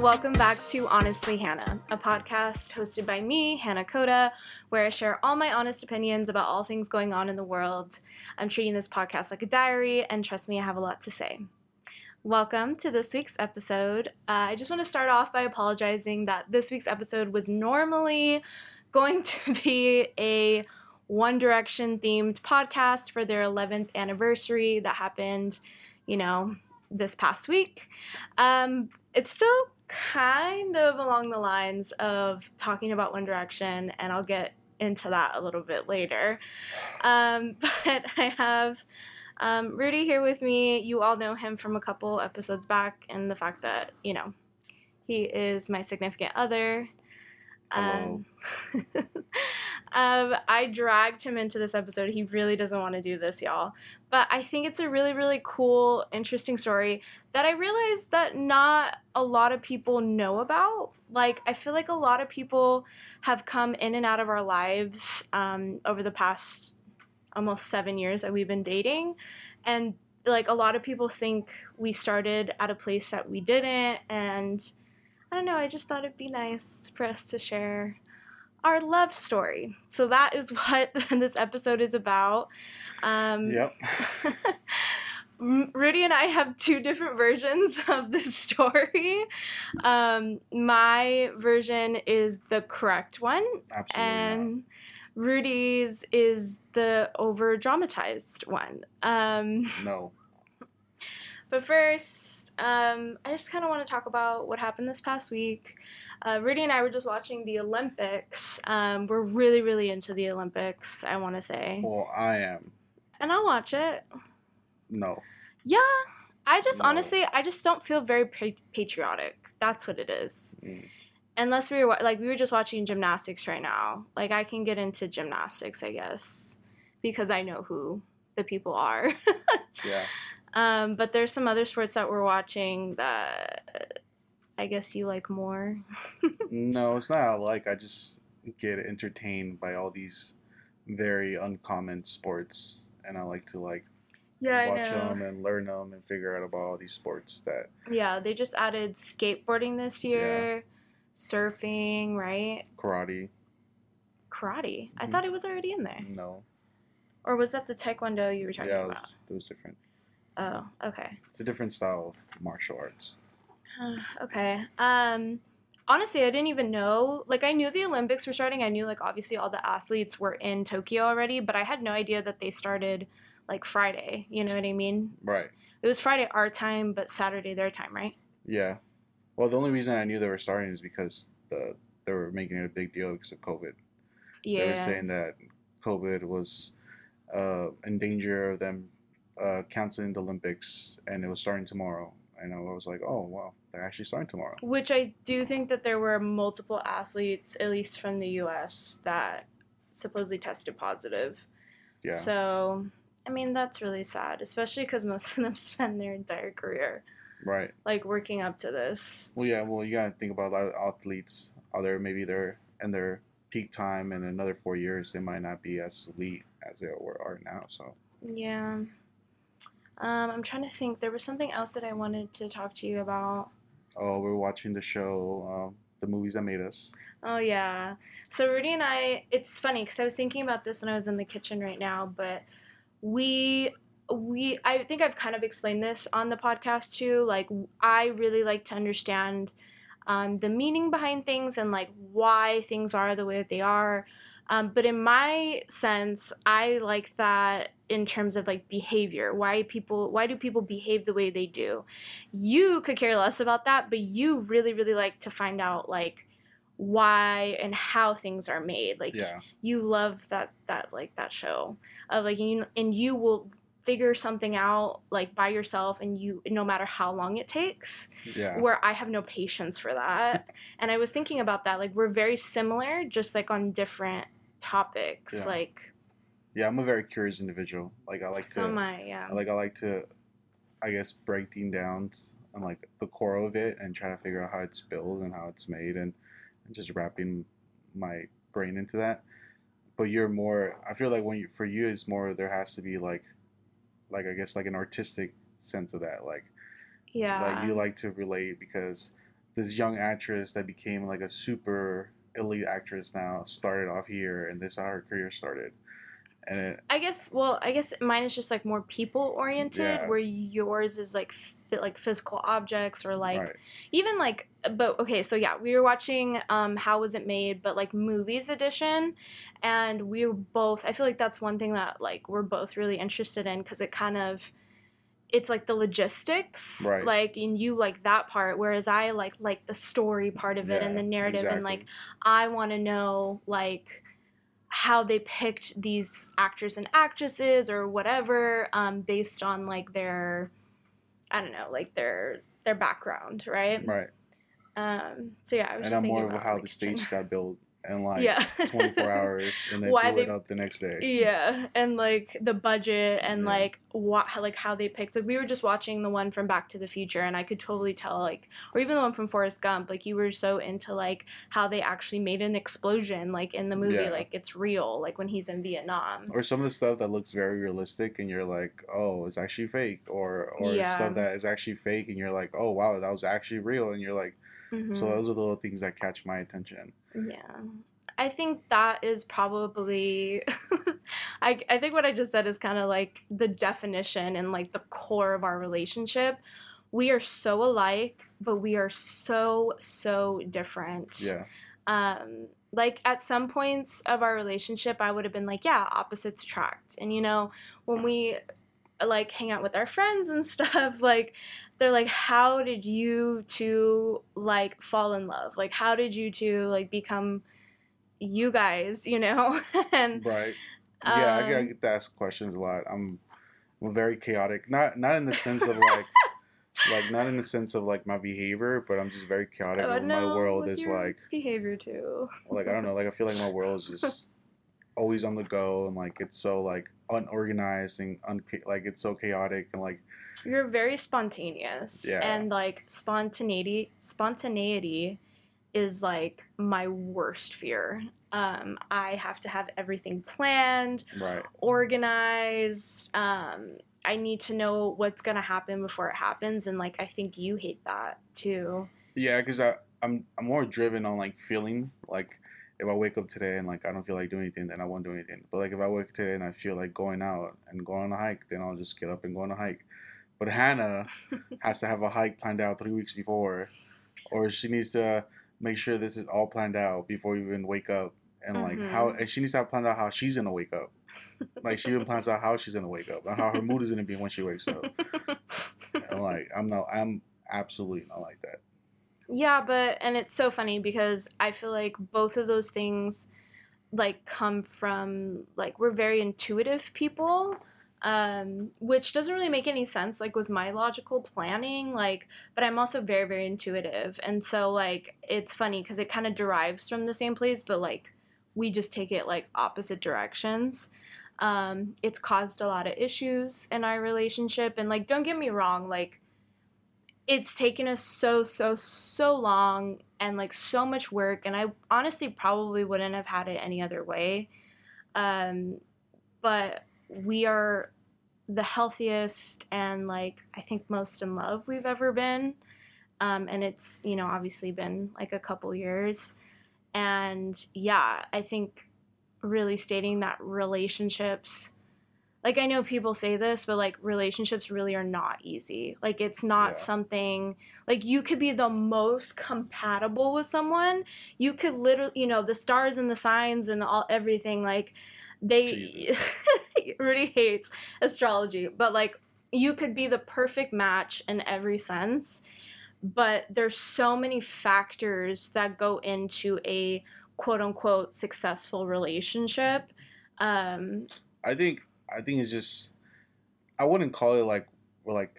welcome back to Honestly Hannah, a podcast hosted by me, Hannah Coda, where I share all my honest opinions about all things going on in the world. I'm treating this podcast like a diary, and trust me, I have a lot to say. Welcome to this week's episode. Uh, I just want to start off by apologizing that this week's episode was normally going to be a One Direction themed podcast for their 11th anniversary that happened, you know, this past week. Um, it's still kind of along the lines of talking about One Direction, and I'll get into that a little bit later. Um, but I have um, Rudy here with me. You all know him from a couple episodes back, and the fact that, you know, he is my significant other. Um, um, I dragged him into this episode. He really doesn't want to do this, y'all. But I think it's a really, really cool, interesting story that I realized that not a lot of people know about. Like, I feel like a lot of people have come in and out of our lives um, over the past almost seven years that we've been dating. And, like, a lot of people think we started at a place that we didn't. And, I don't know, I just thought it'd be nice for us to share our love story. So that is what this episode is about. Um, Yep. Rudy and I have two different versions of this story. Um, my version is the correct one, Absolutely and Rudy's is the over dramatized one. Um. No. but first, um, I just kind of want to talk about what happened this past week. Uh, Rudy and I were just watching the Olympics. Um, we're really, really into the Olympics, I want to say. Well, I am. And I'll watch it. No. Yeah, I just No. honestly, I just don't feel very pa- patriotic. That's what it is. Mm. Unless we were like we were just watching gymnastics right now. Like I can get into gymnastics, I guess, because I know who the people are. Yeah. Um, but there's some other sports that we're watching that I guess you like more. no, it's not I like. I just get entertained by all these very uncommon sports, and I like to like Yeah, watch them and learn them and figure out about all these sports that. Yeah, they just added skateboarding this year, surfing, right? Karate. Karate. I Mhm. thought it was already in there. No. Or was that the taekwondo you were talking Yeah, about? was, it was different. Oh, okay. It's a different style of martial arts. okay. Um honestly, I didn't even know. Like I knew the Olympics were starting. I knew like obviously all the athletes were in Tokyo already, but I had no idea that they started like Friday. You know what I mean? Right. It was Friday our time, but Saturday their time, right? Yeah. Well, the only reason I knew they were starting is because the they were making it a big deal because of COVID. Yeah. They were saying that COVID was uh, in danger of them uh, canceling the Olympics, and it was starting tomorrow. And I was like, oh wow, they're actually starting tomorrow. Which I do think that there were multiple athletes, at least from the US, that supposedly tested positive. Yeah. So, I mean, that's really sad, especially because most of them spend their entire career right. like working up to this. Well, yeah. Well, you gotta think about a lot of athletes. Are there maybe they're in their peak time, and in another four years they might not be as elite as they were are now. So Yeah. Um, I'm trying to think. There was something else that I wanted to talk to you about. oh, we're watching the show, uh, the movies that made us. Oh yeah. So Rudy and I, it's funny because I was thinking about this when I was in the kitchen right now, but we we I think I've kind of explained this on the podcast too. Like I really like to understand um, the meaning behind things and like why things are the way that they are. Um, but in my sense, I like that in terms of like behavior. Why people? Why do people behave the way they do? You could care less about that, but you really, really like to find out like why and how things are made. Like Yeah. you love that that like that show of like you and you will figure something out like by yourself and you no matter how long it takes Yeah. where i have no patience for that and i was thinking about that like we're very similar just like on different topics Yeah. like Yeah. I'm a very curious individual. Like I like so to. am i yeah like I like to, I guess, break things down on like the core of it and try to figure out how it's built and how it's made and, and just wrapping my brain into that. But you're more. I feel like when you for you it's more there has to be like, like I guess like an artistic sense of that. Like yeah like you like to relate because this young actress that became like a super elite actress now started off here, and this is how her career started. And it, I guess. Well, I guess mine is just like more people oriented, Yeah. where yours is like f- like physical objects or like right, even like. But okay, so yeah, we were watching um How Was It Made, but like movies edition, and we were both. I feel like that's one thing that like we're both really interested in because it kind of. It's like the logistics, Right. like, and you like that part, whereas I like like the story part of it and the narrative, and like I want to know like how they picked these actors and actresses or whatever um, based on like their I don't know like their their background, right? right. Um, so yeah, I was And just I'm thinking more of about, how like, the stage got built and like yeah 24 hours, and then Why blew it up the next day. Yeah, and like the budget and Yeah. like what like how they picked. Like we were just watching the one from Back to the Future, and I could totally tell like, or even the one from Forrest Gump. Like you were so into like how they actually made an explosion like in the movie, Yeah. like it's real, like when he's in Vietnam. Or some of the stuff that looks very realistic, and you're like, oh, it's actually fake. Or or stuff that is actually fake, and you're like, oh wow, that was actually real, and you're like, Mhm. so those are the little things that catch my attention. Yeah. I think that is probably I I think what I just said is kind of like the definition and like the core of our relationship. We are so alike, but we are so so different. Yeah, Um like at some points of our relationship I would have been like, yeah, opposites attract. And you know, when we like hang out with our friends and stuff, like they're like, how did you two like fall in love? Like how did you two like become you guys, you know? and right. Yeah, I, get- I um, get asked questions a lot. I'm, I'm very chaotic. Not not in the sense of like, like not in the sense of like my behavior, but I'm just very chaotic. oh, no, my world is like, behavior too. like I don't know. Like I feel like my world is just always on the go, and like it's so like unorganized and un- like it's so chaotic and like You're very spontaneous. Yeah. And like spontaneity spontaneity is like my worst fear. Um, I have to have everything planned, right. organized. Um, I need to know what's gonna happen before it happens, and like I think you hate that too. Yeah, because I I'm I'm more driven on like feeling like if I wake up today and like I don't feel like doing anything, then I won't do anything. But like if I wake up today and I feel like going out and going on a hike, then I'll just get up and go on a hike. But Hannah has to have a hike planned out three weeks before, or she needs to make sure this is all planned out before you even wake up. And like how Mhm. and she needs to have planned out how she's gonna wake up. Like she even plans out how she's gonna wake up and how her mood is gonna be when she wakes up. And like I'm not I'm absolutely not like that. Yeah, but and it's so funny because I feel like both of those things like come from like we're very intuitive people um which doesn't really make any sense like with my logical planning like but I'm also very very intuitive. And so like it's funny cuz it kind of derives from the same place but like we just take it like opposite directions. Um it's caused a lot of issues in our relationship and like don't get me wrong like it's taken us so so so long and like so much work and i honestly probably wouldn't have had it any other way. Um but we are the healthiest and like i think most in love we've ever been. Um and it's you know obviously been like a couple years. And yeah i think really stating that relationships like I know people say this, but like relationships really are not easy. Like it's not Yeah. something like you could be the most compatible with someone. You could literally, you know, the stars and the signs and all everything like they really hates astrology, but like you could be the perfect match in every sense. But there's so many factors that go into a quote unquote successful relationship. Um I think I think it's just I wouldn't call it like we're like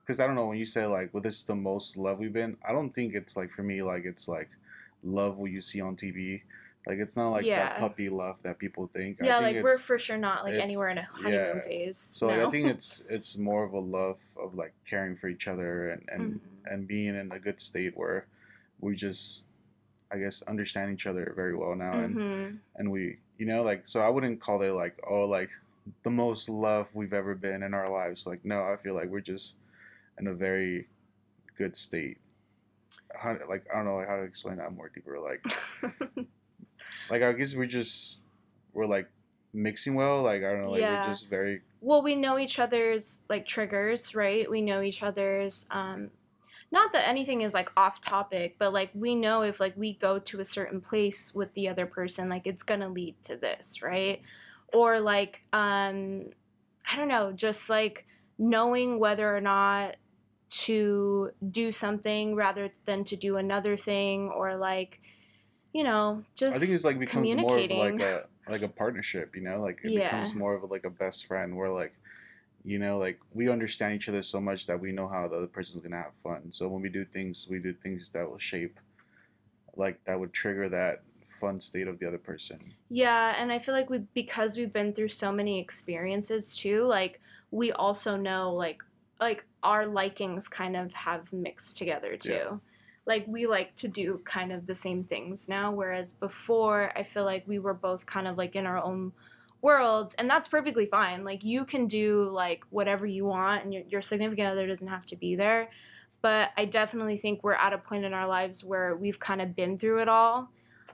because I don't know when you say like well this is the most love we've been I don't think it's like for me like it's like love what you see on TV like it's not like Yeah. that puppy love that people think I yeah, think like we're for sure not like anywhere in a honeymoon yeah. phase. so like. I think it's it's more of a love of like caring for each other and and Mhm. and being in a good state where we just I guess understand each other very well now and Mhm. and we you know like so i wouldn't call it like oh like the most love we've ever been in our lives like no i feel like we're just in a very good state how like I don't know like how to explain that more deeper. Like like I guess we're just we're like mixing well. Like I don't know, like Yeah. we're just very well we know each other's like triggers right we know each other's um not that anything is like off topic but like we know if like we go to a certain place with the other person like it's gonna lead to this right or like um i don't know just like knowing whether or not to do something rather than to do another thing or like you know just I think it's like becomes more of like a like a partnership, you know, like it Yeah. becomes more of like a best friend where like you know like we understand each other so much that we know how the other person's gonna have fun. So when we do things, we do things that will shape like that would trigger that fun state of the other person. Yeah, and I feel like we because we've been through so many experiences too, like we also know like like our likings kind of have mixed together too. Yeah. Like we like to do kind of the same things now whereas before I feel like we were both kind of like in our own worlds and that's perfectly fine. Like you can do like whatever you want and your, your significant other doesn't have to be there. But I definitely think we're at a point in our lives where we've kind of been through it all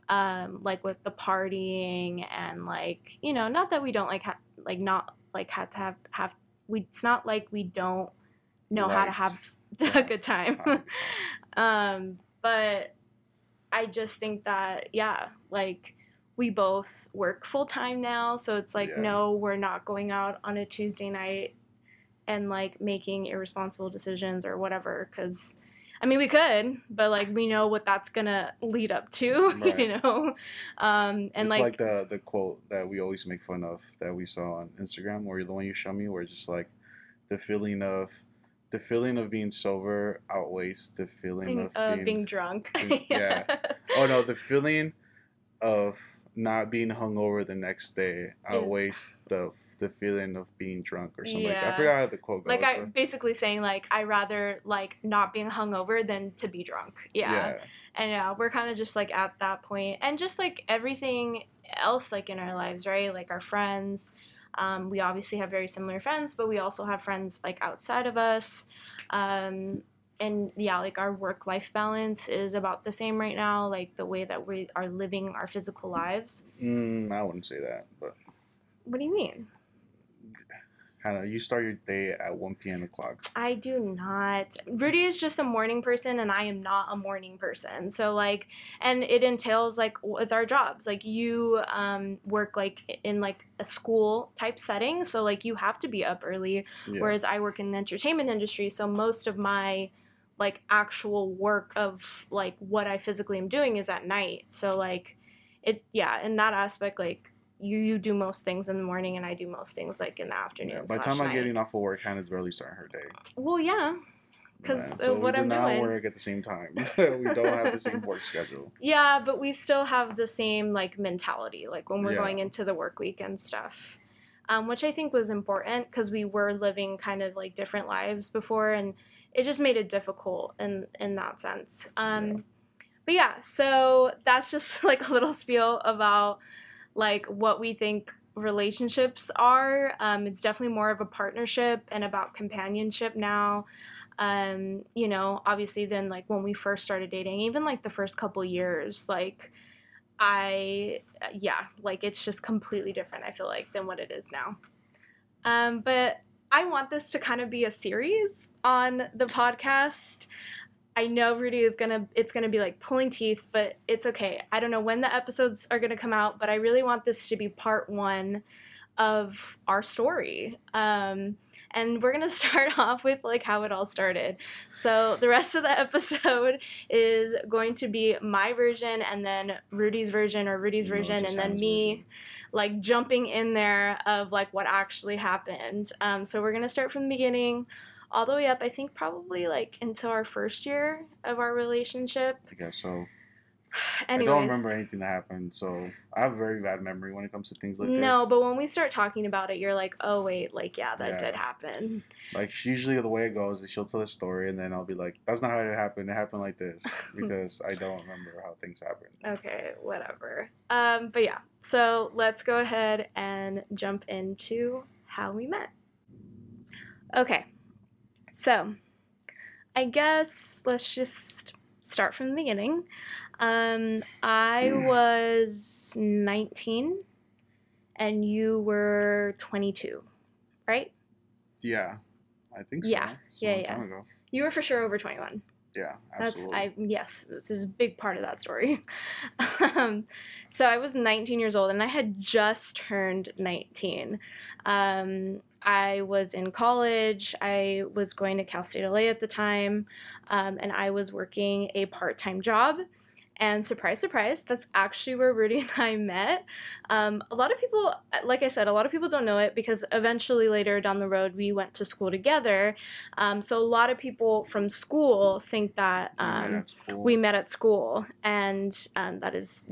um, like with the partying and like you know not that we don't like ha- like not like had to have have we it's not like we don't know how to have a good time. Um but i just think that yeah like we both work full time now so it's like Yeah. no we're not going out on a tuesday night and like making irresponsible decisions or whatever because I mean, we could, but like we know what that's gonna lead up to, Right. you know. Um, and it's like, like, the the quote that we always make fun of that we saw on Instagram, or the one you show me, where it's just like the feeling of the feeling of being sober outweighs the feeling being, of uh, being, being drunk. being- yeah. oh no, the feeling of not being hungover the next day outweighs the the feeling of being drunk or something. Like that. Yeah. I forgot how the quote goes. like I but- basically saying like I rather like not being hungover than to be drunk. Yeah. And yeah, we're kind of just like at that point, and just like everything else, like in our lives, right? Like our friends. Um, we obviously have very similar friends, but we also have friends like outside of us. Um, and yeah, like our work life balance is about the same right now. Like the way that we are living our physical lives. Mm, I wouldn't say that, but What do you mean? Of you start your day at one p.m. o'clock. I do not. Rudy is just a morning person, and I am not a morning person. So like, and it entails like with our jobs, like you um, work like in like a school type setting, so like you have to be up early. Yeah. Whereas I work in the entertainment industry, so most of my like actual work of like what I physically am doing is at night. So like, it yeah, in that aspect, like. You, you do most things in the morning and I do most things like in the afternoon. yeah. By the time I'm getting off of work, Hannah's barely starting her day. well, yeah, 'Cause Yeah, of what we do I'm not doing. work at the same time. we don't have the same work schedule. Yeah, but we still have the same like mentality, like when we're Yeah. going into the work week and stuff, um, which I think was important because we were living kind of like different lives before, and it just made it difficult in in that sense. Um. But yeah, so that's just like a little spiel about like what we think relationships are. Um, it's definitely more of a partnership and about companionship now um you know obviously than like when we first started dating even like the first couple years like i yeah like it's just completely different i feel like than what it is now um but i want this to kind of be a series on the podcast i know rudy is gonna it's gonna be like pulling teeth but it's okay i don't know when the episodes are gonna come out but i really want this to be part one of our story um and we're gonna start off with like how it all started. So the rest of the episode is going to be my version, and then Rudy's version or Rudy's version, and then me version. like jumping in there of like what actually happened. Um, so we're gonna start from the beginning, all the way up. I think probably like into our first year of our relationship. I guess so. Anyways. I don't remember anything that happened, so I have a very bad memory when it comes to things like no, this. No, but when we start talking about it, you're like, oh wait, like yeah, that Yeah. did happen. like usually the way it goes is she'll tell the story and then I'll be like, "That's not how it happened. It happened like this," because I don't remember how things happened. Okay, whatever. Um, but yeah, so let's go ahead and jump into how we met. Okay, so I guess let's just start from the beginning. Um, I was 19 and you were 22, right? Yeah, I think so. Yeah, It's a yeah, long yeah. time ago. You were for sure over 21. Yeah, That's. I yes, this is a big part of that story. um, so I was 19 years old and I had just turned 19. Um, I was in college. I was going to Cal State LA at the time, um, and I was working a part-time job. And surprise, surprise, that's actually where Rudy and I met. Um, a lot of people, like I said, a lot of people don't know it because eventually later down the road we went to school together. Um, so a lot of people from school think that We met um, at school. we met at school, and um, that is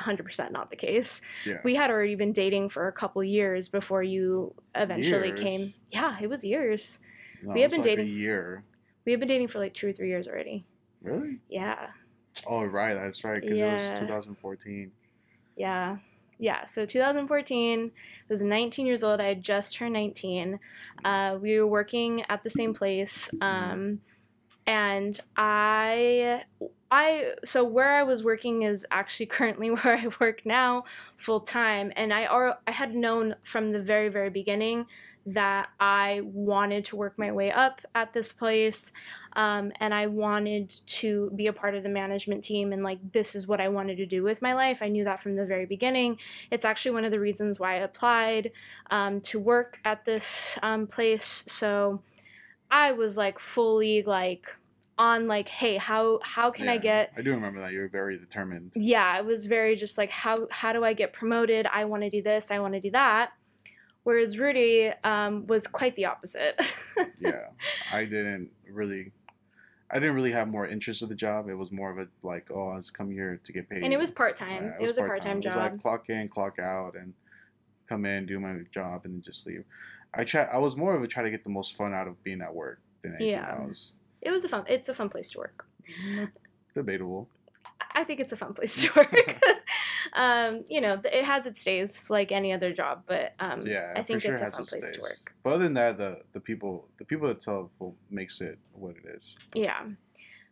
100% not the case. yeah. We had already been dating for a couple years before you eventually Years? came. Yeah, it was years. No, we have been like dating- a year. We have been dating for like two or three years already. Really? Yeah, Oh, right. That's right. Because Yeah. it was 2014. yeah, yeah. So 2014, I was 19 years old. I had just turned 19. Uh, we were working at the same place. Um, and I I so where I was working is actually currently where I work now full time and I ar- I had known from the very very beginning that I wanted to work my way up at this place um, and I wanted to be a part of the management team and like this is what I wanted to do with my life. I knew that from the very beginning. It's actually one of the reasons why I applied um, to work at this um, place. So I was like fully like on like hey how how can I get I do remember that. You were very determined. yeah i was very just like how how do i get promoted i want to do this i want to do that whereas rudy um, was quite the opposite yeah. I didn't really. I didn't really have more interest in the job. It was more of a like, oh, I was coming here to get paid. and it was part-time Yeah, it, was a part-time It was job like clock in, clock out, and come in, do my job, and then just leave. I try. I was more of a try to get the most fun out of being at work than anything Yeah. else. It was a fun it's a fun place to work Debatable. i think it's a fun place to work um, you know it has its days like any other job but um, Yeah, i think sure it's a fun place days. to work But other than that, the the people, the people itself, makes it what it is. Yeah.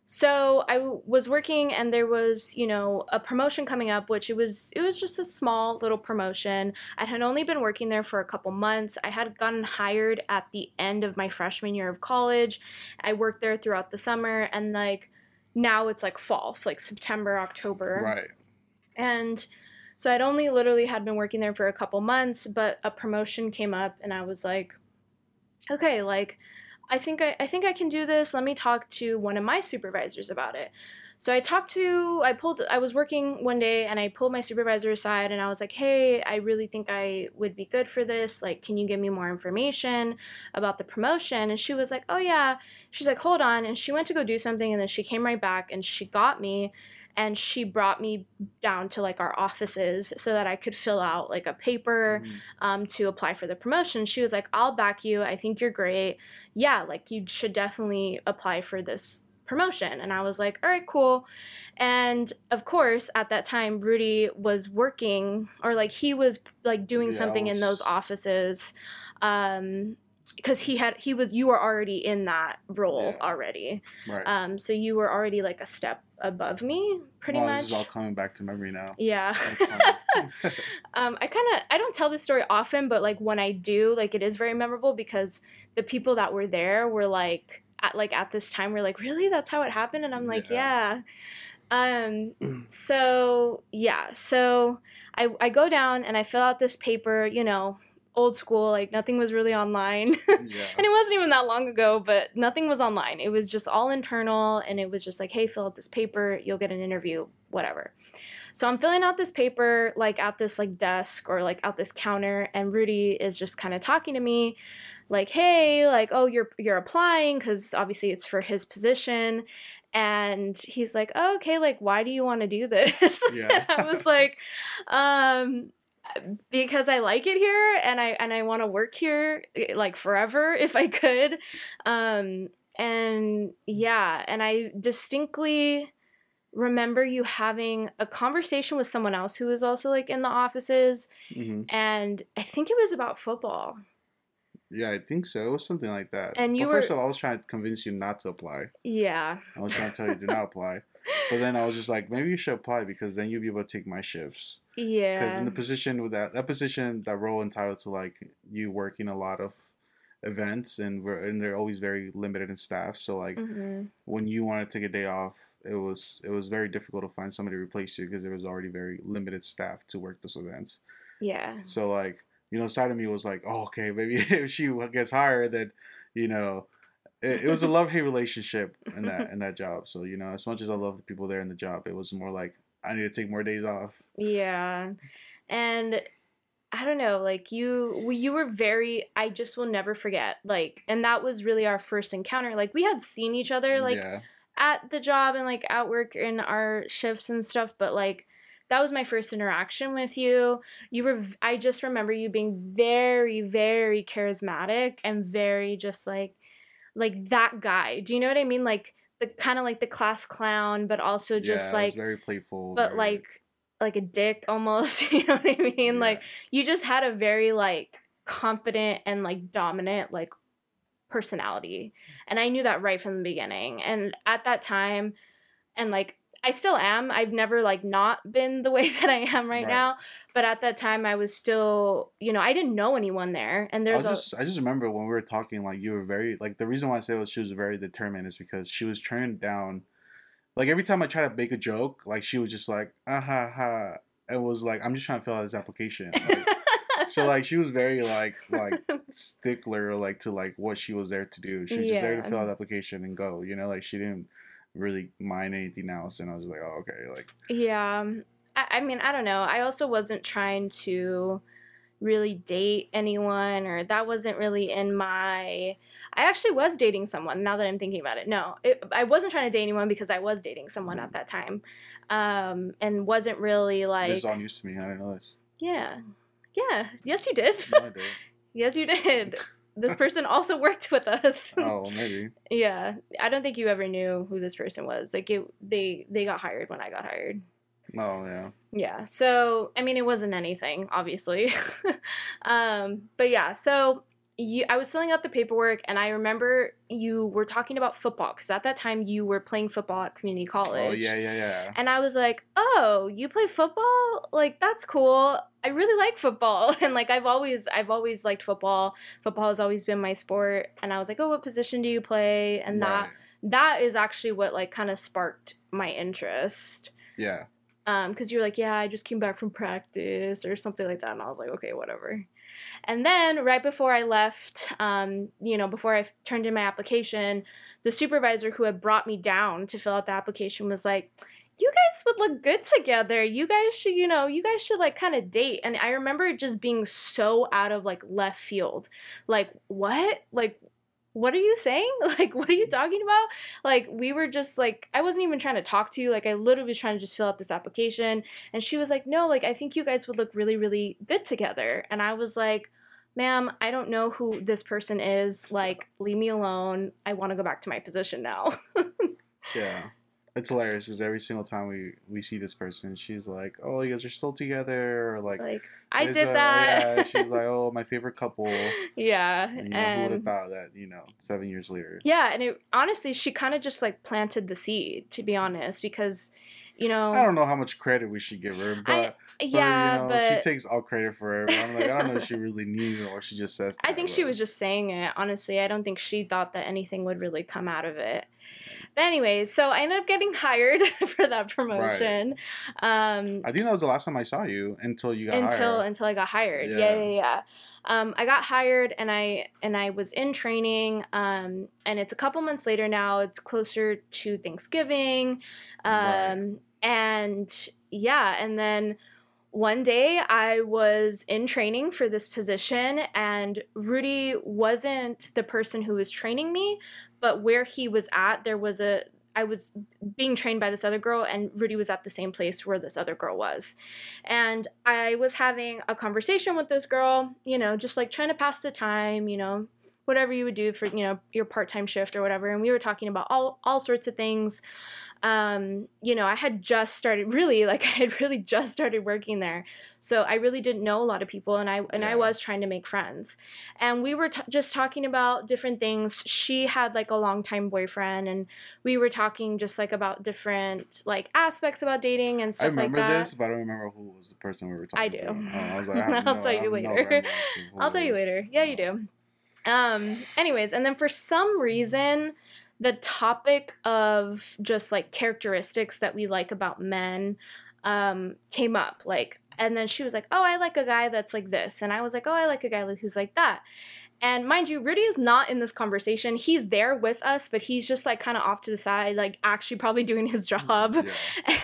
So I w- was working and there was, you know, a promotion coming up which it was it was just a small little promotion. I had only been working there for a couple months. I had gotten hired at the end of my freshman year of college. I worked there throughout the summer and like now it's like fall, so like September, October. Right. And so I'd only literally had been working there for a couple months, but a promotion came up and I was like, okay, like I think I, I think I can do this. Let me talk to one of my supervisors about it. So I talked to I pulled I was working one day and I pulled my supervisor aside and I was like, "Hey, I really think I would be good for this. Like, can you give me more information about the promotion?" And she was like, "Oh yeah." She's like, "Hold on." And she went to go do something and then she came right back and she got me and she brought me down to like our offices so that I could fill out like a paper Mhm. um, to apply for the promotion. She was like, I'll back you. I think you're great. Yeah, like you should definitely apply for this promotion. And I was like, all right, cool. And of course, at that time, Rudy was working or like he was like doing Yeah, something in those offices. Um, because he had he was you were already in that role Yeah. already Right. um so you were already like a step above me pretty well, much This is all coming back to memory now. yeah um, I kind of I don't tell this story often, but like when I do, like it is very memorable because the people that were there were like at like at this time we're like, really, that's how it happened, and I'm like, yeah. Um, so yeah, so I I go down and I fill out this paper, you know, old school, like nothing was really online. yeah. and it wasn't even that long ago, but nothing was online. It was just all internal, and it was just like, hey, fill out this paper, you'll get an interview, whatever. So I'm filling out this paper like at this like desk or like at this counter, and Rudy is just kind of talking to me, like, hey, like, oh, you're you're applying because obviously it's for his position. And he's like, oh, okay, like, why do you want to do this? Yeah. I was like, um, because I like it here and I and I want to work here eh, like forever if I could. Um and yeah, and I distinctly remember you having a conversation with someone else who was also like in the offices hmm and I think it was about football. Yeah, I think so. It was something like that. And you well, first were- of all, I was trying to convince you not to apply. Yeah. I was trying to tell you do not apply. But then I was just like, maybe you should apply because then you'll be able to take my shifts. Yeah. Because in the position with that that position, that role entitled to like you working a lot of events and we're and they're always very limited in staff. So like hmm when you want to take a day off, it was it was very difficult to find somebody to replace you because there was already very limited staff to work those events. Yeah. So like, you know, side of me was like, oh, okay, maybe if she gets hired, then, you know, it, it was a love hate relationship in that in that job. So you know, as much as I love the people there in the job, it was more like I need to take more days off. Yeah. And I don't know, like you you were very I just will never forget. Like and that was really our first encounter. Like we had seen each other like yeah, at the job and like at work in our shifts and stuff, but like that was my first interaction with you. You were I just remember you being very very charismatic and very just like like that guy. Do you know what I mean? Like the kind of like the class clown, but also just yeah, like very playful. but very- like like a dick almost you know what i mean yeah. like you just had a very like confident and like dominant like personality and i knew that right from the beginning and at that time and like i still am i've never like not been the way that i am right, Right. now but at that time i was still you know i didn't know anyone there and I there's was just I just remember when we were talking, like you were very like the reason why I say was she was very determined is because she was turning down, like every time I try to make a joke, like she was just like ah ha ha. It was like I'm just trying to fill out this application. Like, so like she was very like like stickler like to like what she was there to do. She was just there to fill out the application and go. You know, like she didn't really mind anything else. And I was like, oh okay, like Yeah. um, I, I mean, I don't know. I also wasn't trying to really date anyone, or that wasn't really in my. I actually was dating someone now that I'm thinking about it. No, it, I wasn't trying to date anyone because I was dating someone at that time. Um, and wasn't really like. this is all news to me. I didn't know this. yeah. Yeah. Yes, you did. No, did. yes, you did. This person also worked with us. Oh, maybe. yeah. I don't think you ever knew who this person was. Like, it, they, they got hired when I got hired. Oh yeah. Yeah. So, I mean, it wasn't anything, obviously. um, but yeah, so you, I was filling out the paperwork, and I remember you were talking about football because at that time you were playing football at community college. Oh yeah, yeah, yeah. And I was like, "Oh, you play football? Like that's cool. I really like football." And like I've always I've always liked football. Football has always been my sport. And I was like, "Oh, what position do you play?" And that that is actually what like kind of sparked my interest Yeah. Um because you're like yeah i just came back from practice or something like that and i was like okay whatever. And then right before i left um you know before i turned in my application the supervisor who had brought me down to fill out the application was like you guys would look good together. You guys should you know you guys should like kind of date. And i remember it just being so out of like left field. Like what? Like what are you saying? Like, what are you talking about? Like, we were just like, I wasn't even trying to talk to you. Like, I literally was trying to just fill out this application. And she was like, no, like, I think you guys would look really, really good together. And I was like, ma'am, I don't know who this person is. Like, leave me alone. I want to go back to my position now. Yeah. It's hilarious because every single time we we see this person, she's like, "Oh, you guys are still together," or like, like, I did a- oh, that. Yeah, she's like, "Oh, my favorite couple." yeah. And, you know, who would have thought that? You know, seven years later. yeah. And it honestly, she kind of just like planted the seed, to be honest, because, you know, I don't know how much credit we should give her, but, I- but, yeah, you know, but. she takes all credit for it. I'm like, I don't know if she really knew or she just says. I that, think she was just saying it. Honestly, I don't think she thought that anything would really come out of it. But anyways, so I ended up getting hired for that promotion. Um, I think that was the last time I saw you until you got until hired. until I got hired. Yeah, Yeah. yeah, yeah. Um, I got hired and I and I was in training. Um, and it's a couple months later now. It's closer to Thanksgiving. Um, Right. and yeah, and then one day I was in training for this position, and Rudy wasn't the person who was training me, but where he was at, there was a I was being trained by this other girl, and Rudy was at the same place where this other girl was. And I was having a conversation with this girl, you know, just like trying to pass the time, you know, whatever you would do for you know your part-time shift or whatever and we were talking about all all sorts of things um, you know, I had just started really like I had really just started working there. So I really didn't know a lot of people and I and Yeah. I was trying to make friends. And we were t- just talking about different things. She had like a long time boyfriend and we were talking just like about different like aspects about dating and stuff like that. I remember this, but I don't remember who was the person we were talking I do. to. Oh, I was like, no- tell you no later. remembrance of who I'll tell you later. Yeah, you do. Um, anyways, and then for some reason, the topic of just like characteristics that we like about men um, came up. Like, and then she was like, "Oh, I like a guy that's like this," and I was like, "Oh, I like a guy who's like that." And mind you, Rudy is not in this conversation. He's there with us, but he's just like kind of off to the side, like actually probably doing his job Yeah.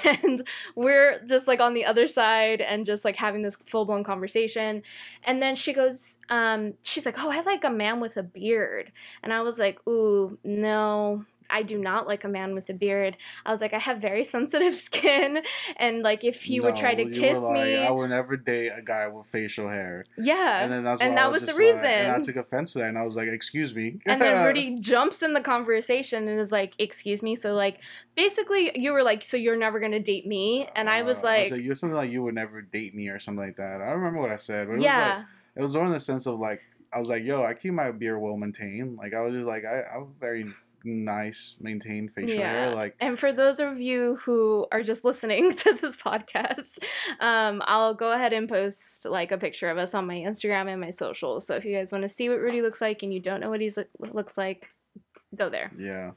and we're just like on the other side and just like having this full-blown conversation and then she goes um she's like oh i like a man with a beard and i was like ooh no I do not like a man with a beard. I was like, I have very sensitive skin, and like if he would try to No, kiss like, me, I would never date a guy with facial hair. yeah. And then that's and that was the reason. like- and I took offense to that, and I was like, "Excuse me." and then Rudy jumps in the conversation and is like, "Excuse me." So like, basically, you were like, "So you're never gonna date me?" And I was Uh, like, so you're something like you would never date me or something like that. I don't remember what I said, but it was "Yeah." like, it was more in the sense of like I was like, "Yo, I keep my beard well maintained." Like I was just like, I, I'm very nice maintained facial hair. Like and for those of you who are just listening to this podcast, um, I'll go ahead and post like a picture of us on my Instagram and my socials. So if you guys want to see what Rudy looks like and you don't know what he looks like, go there. yeah.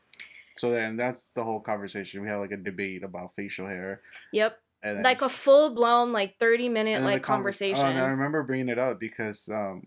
So then that's the whole conversation. We had like a debate about facial hair, Yep, and like a full blown like thirty minute like convers- conversation. Oh, and I remember bringing it up because, um,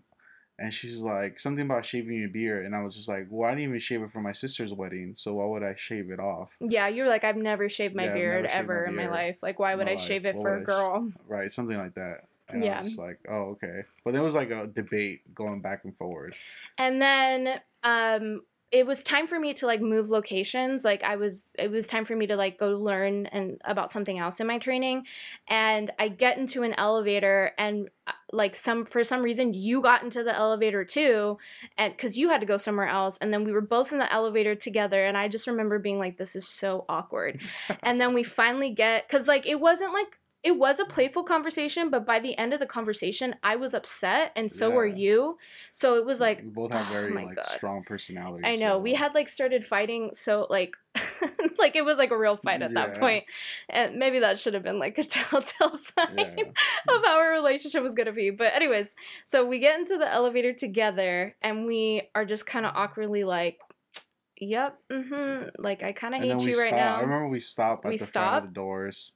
and she's like something about shaving your beard, and I was just like, well, I didn't even shave it for my sister's wedding, so why would I shave it off? yeah, you're like I've never shaved my Yeah, beard shaved my ever in my life. Like why would I shave it What for a I sh- girl? Right, something like that. And I Yeah. was just like, oh, okay. But there was like a debate going back and forward. And then um it was time for me to like move locations. Like I was it was time for me to like go learn and about something else in my training. And I get into an elevator and uh, like some for some reason you got into the elevator too and cuz you had to go somewhere else and then we were both in the elevator together and I just remember being like this is so awkward. and then we finally get cuz like it wasn't like it was a playful conversation, but by the end of the conversation, I was upset, and so were you. So it was like, we both have oh very my like God. strong personalities. I know we had like started fighting, so like, like it was like a real fight at that point, and maybe that should have been like a telltale sign Yeah. of how our relationship was gonna be. But anyways, so we get into the elevator together, and we are just kind of awkwardly like, "Yep, mm-hmm." Like I kind of hate you right stop. now. I remember we stopped at We the front stop? of the doors,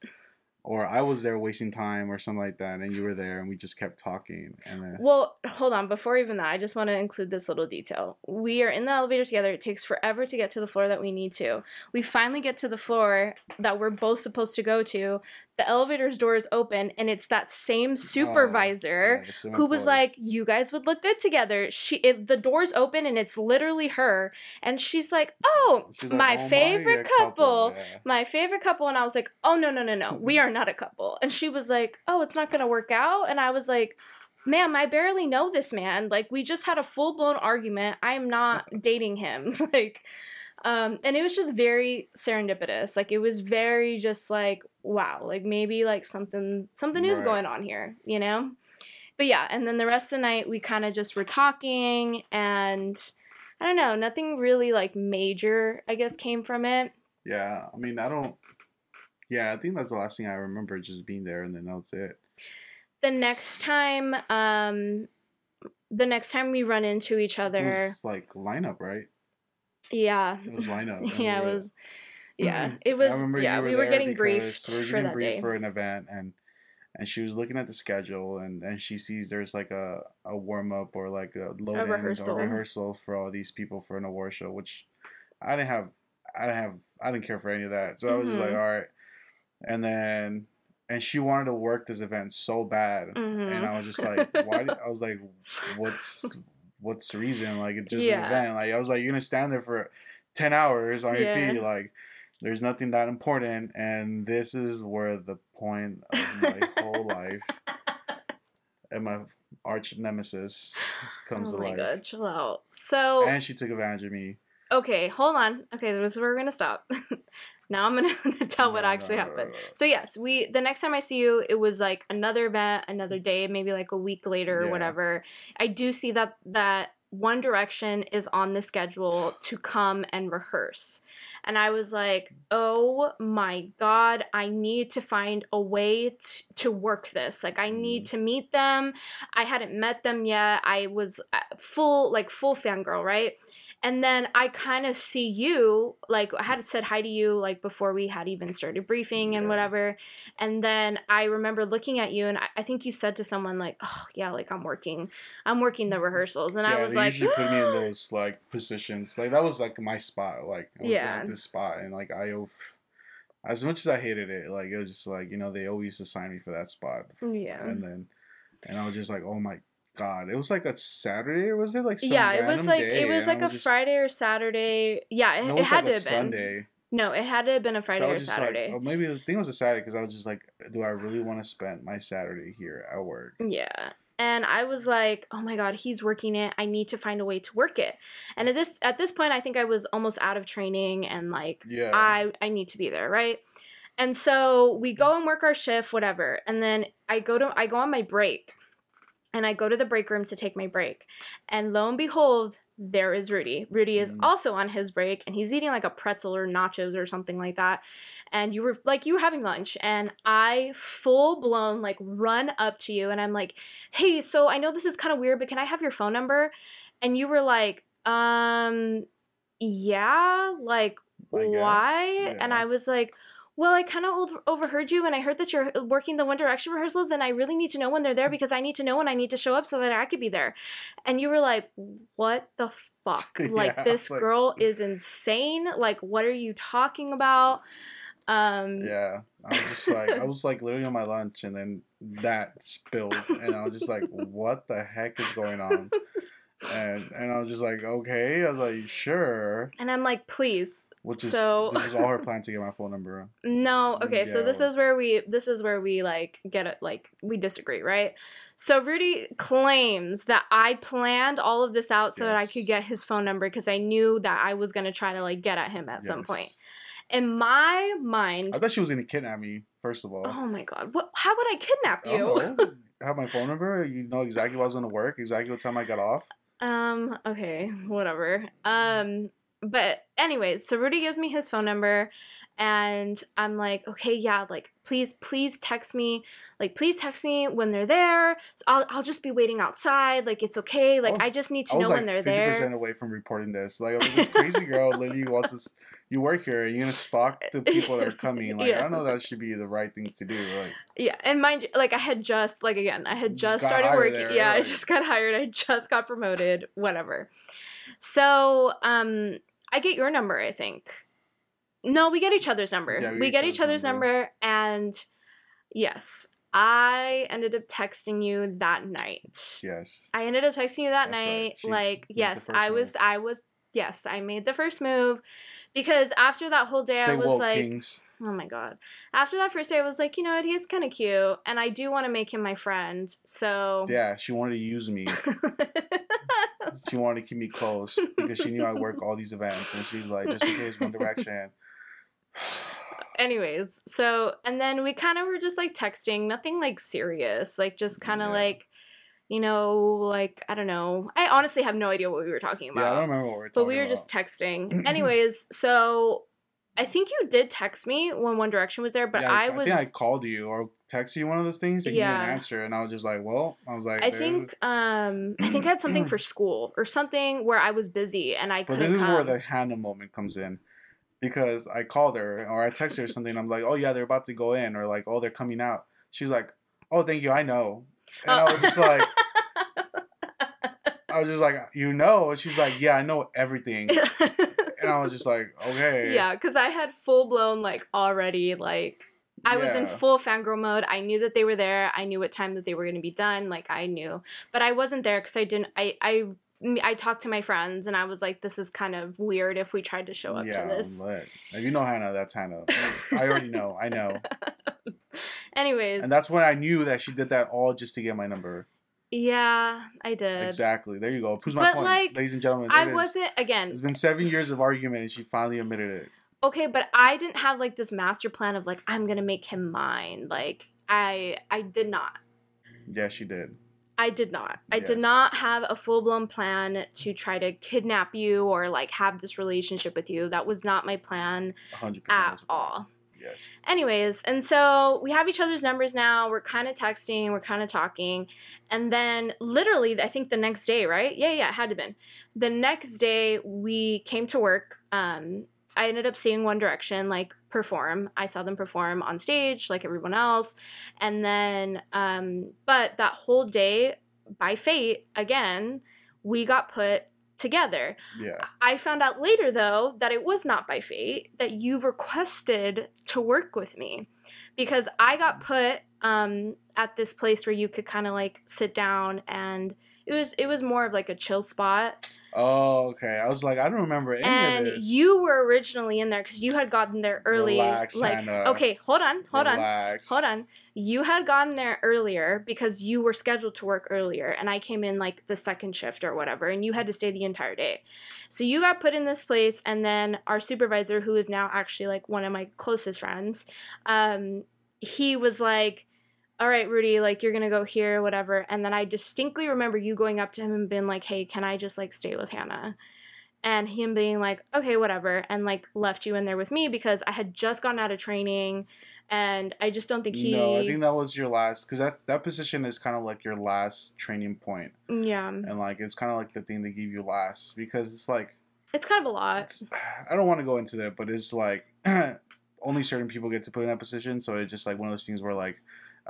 or I was there wasting time or something like that, and you were there, and we just kept talking. And then Well, hold on. Before even that, I just want to include this little detail. We are in the elevator together. It takes forever to get to the floor that we need to. We finally get to the floor that we're both supposed to go to. The elevator's door is open, and it's that same oh, supervisor Oh, yeah, who was like, "You guys would look good together." She, it, the door's open, and it's literally her, and she's like, "Oh, She's like, my "Oh favorite yeah, couple." yeah." my favorite couple and i was like oh no no no no we are not a couple. And she was like oh it's not gonna work out? And i was like ma'am i barely know this man. Like we just had a full-blown argument. I'm not dating him. Like um and it was just very serendipitous. Like it was very just like wow. Like maybe like something something is going on here you know? But yeah and then the rest of the night we kind of just were talking and i don't know nothing really like major i guess came from it. Yeah, I mean, I don't. Yeah, I think that's the last thing I remember, just being there, and then that's it. the next time um the next time we run into each It other was like lineup, right? yeah It was lineup. yeah it we were- was yeah it was yeah you we were getting briefed we were for getting that briefed day for an event, and and she was looking at the schedule, and and she sees there's like a a warm up or like a load in, rehearsal. a rehearsal for all these people for an award show, which I didn't have. I didn't have. I didn't care for any of that, so I was just like, Mhm. all right. And then, and she wanted to work this event so bad, and Mhm. I was just like, why? Did, I was like, what's what's the reason? Like it's just Yeah. an event. Like I was like, you're gonna stand there for ten hours on your feet, like. There's nothing that important, and this is where the point of my whole life and my arch nemesis comes oh to my life. god, chill out. So And she took advantage of me. okay, hold on. Okay, this is where we're gonna stop. now I'm gonna tell what No, actually no, happened. no. So yes, we the next time I see you, it was like another event, another day, maybe like a week later or Yeah. whatever. I do see that that One Direction is on the schedule to come and rehearse. And I was like, "Oh my god, I need to find a way t- to work this. Like I need Mm. to meet them. I hadn't met them yet. I was uh, full like full fangirl, right? And then I kind of see you, like I had said hi to you like before we had even started briefing and Yeah. whatever. And then I remember looking at you and I, I think you said to someone like, "Oh yeah, like I'm working, I'm working the mm-hmm. rehearsals." And I was like, usually put me in those like positions. Like that was like my spot. Like I was Yeah. at this spot, and like I, as much as I hated it, like it was just like you know they always assign me for that spot, mm, yeah. and then and I was just like, oh my god, it was like a Saturday or was it like yeah, it was like day? it was like a just- Friday or Saturday. Yeah, it, it was had like to a have been. Sunday. No, it had to have been a Friday so or Saturday. Like, oh, maybe the thing was a Saturday because I was just like, do I really want to spend my Saturday here at work? Yeah. And I was like, "Oh my god, he's working it. I need to find a way to work it." And at this at this point, I think I was almost out of training and like Yeah. I I need to be there, right? And so we go and work our shift, whatever. And then I go to I go on my break. And I go to the break room to take my break. And lo and behold, there is Rudy. Rudy is Mm. also on his break and he's eating like a pretzel or nachos or something like that. And you were like you were having lunch and I full blown like run up to you and I'm like, "Hey, so I know this is kind of weird, but can I have your phone number?" And you were like, "Um yeah, like I why? And. I was like, well, I kind of overheard you, and I heard that you're working the One Direction rehearsals, and I really need to know when they're there because I need to know when I need to show up so that I could be there. And you were like, what the fuck? Like, Yeah, this like- girl is insane. Like, what are you talking about? Um, Yeah, I was just like, I was like literally on my lunch, and then that spilled, and I was just like, what the heck is going on? And and I was just like, okay, I was like, sure, And I'm like, please, which is So- this was all her plan to get my phone number. No, okay, so this is where we this is where we like get it like we disagree, right? So Rudy claims that I planned all of this out so that I could get his phone number because I knew that I was gonna try to like get at him at some point. In my mind, I thought she was gonna kidnap me. First of all, oh my god, what? How would I kidnap you? don't. Have my phone number. You know exactly what I was gonna work. Exactly what time I got off. Um, okay, whatever. Um, but anyways, so Rudy gives me his phone number and I'm like, okay, yeah, like please, please text me. Like, please text me when they're there. So I'll I'll just be waiting outside. Like it's okay. Like I, was- just need to I know like when they're fifty there. percent away from reporting this. Like I was this crazy girl literally wants us. You work here. and You're gonna stalk the people that are coming. Like I don't know that should be the right thing to do. Like Yeah, and mind you, like I had just like again, I had Just just, started working. there, yeah, I just got hired. I just got promoted. Whatever. So, um, I get your number. I think. No, we get each other's number. Yeah, we, get each other's number. and yes, I ended up texting you that night. yes. I ended up texting you that That's night. She Like, yes, I was. I was. Yes, I made the first move because after that whole day, I was woke, like. kings. Oh my god. After that first day, I was like, you know what? He's kind of cute, and I do want to make him my friend. So. Yeah, she wanted to use me. She wanted to keep me close because she knew I work all these events, and she's like, just in case One Direction. Anyways, so and then we kind of were just like texting, nothing like serious, like just kind of Yeah. like, you know, like I don't know. I honestly have no idea what we were talking about. Yeah, I don't remember what we were talking about. but we were about. just texting. Anyways, so I think you did text me when One Direction was there, but yeah, I was. I think I called you or texted you one of those things, and you Yeah. didn't answer, and I was just like, well, I was like, I think um I think I had something for school or something where I was busy and I But couldn't this is come. where the Hannah moment comes in. Because I called her or I texted her something. I'm like, oh, yeah, they're about to go in. Or like, oh, they're coming out. She's like, oh, thank you. I know. And I was just like, I was just like, you know? And she's like, yeah, I know everything. And I was just like, okay. yeah, because I had full blown like already like I was in full fangirl mode. I knew that they were there. I knew what time that they were going to be done. Like I knew, but I wasn't there because I didn't. I I I talked to my friends and I was like, this is kind of weird if we tried to show up yeah, to this. Lit. If you know Hannah, that's Hannah. I already know. I know. Anyways, And that's when I knew that she did that all just to get my number. Yeah, I did. Exactly. There you go. Proves my But, point, like, ladies and gentlemen. I wasn't again. It's been seven years of argument, and she finally admitted it. okay but i didn't have like this master plan of like i'm gonna make him mine like i i did not Yeah, she did. i did not i did not have a full-blown plan to try to kidnap you or like have this relationship with you that was not my plan at all Yes. anyways and so we have each other's numbers now. We're kind of texting we're kind of talking. And then literally i think the next day right? Yeah yeah it had to been. The next day we came to work. Um i ended up seeing one direction like perform. I saw them perform on stage like everyone else. And then um but that whole day by fate again we got put together Yeah. I found out later, though, that it was not by fate, that you requested to work with me because I got put um, at this place where you could kind of like sit down and it was it was more of like a chill spot Oh, okay. I was like, I don't remember any and of this. you were originally in there because you had gotten there early Relax, like Hannah. okay hold on hold on hold on you had gotten there earlier because you were scheduled to work earlier and i came in like the second shift or whatever and you had to stay the entire day so you got put in this place and then our supervisor who is now actually like one of my closest friends um he was like all right rudy like you're gonna go here whatever. And then i distinctly remember you going up to him and being like hey can i just like stay with hannah? And him being like okay whatever and like left you in there with me because i had just gotten out of training and i just don't think he No, I think that was your last because that that position is kind of like your last training point, yeah. And like it's kind of like the thing they give you last because it's like it's kind of a lot. I don't want to go into that, but it's like only certain people get to put in that position, so it's just like one of those things where like.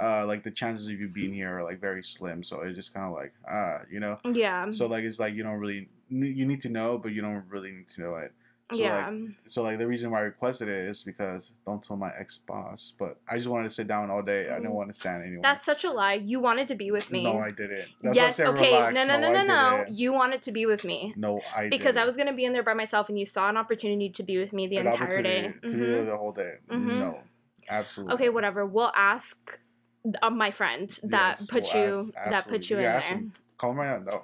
Uh, like the chances of you being here are like very slim, so it's just kind of like ah, you know. yeah So like it's like you don't really you need to know, but you don't really need to know it. So yeah like so like the reason why I requested it is because don't tell my ex boss, but I just wanted to sit down all day. I didn't want to stand anywhere. that's such a lie you wanted to be with me No, I didn't. That's I yes okay relax. no no no no I no you wanted to be with me No, I because I didn't. was gonna be in there by myself, and you saw an opportunity to be with me the An entire day. to be Mhm. there the whole day. Mhm. No, absolutely. Okay, whatever. We'll ask uh, my friend that Yes, put you ask- that put you You in there. Call now. No.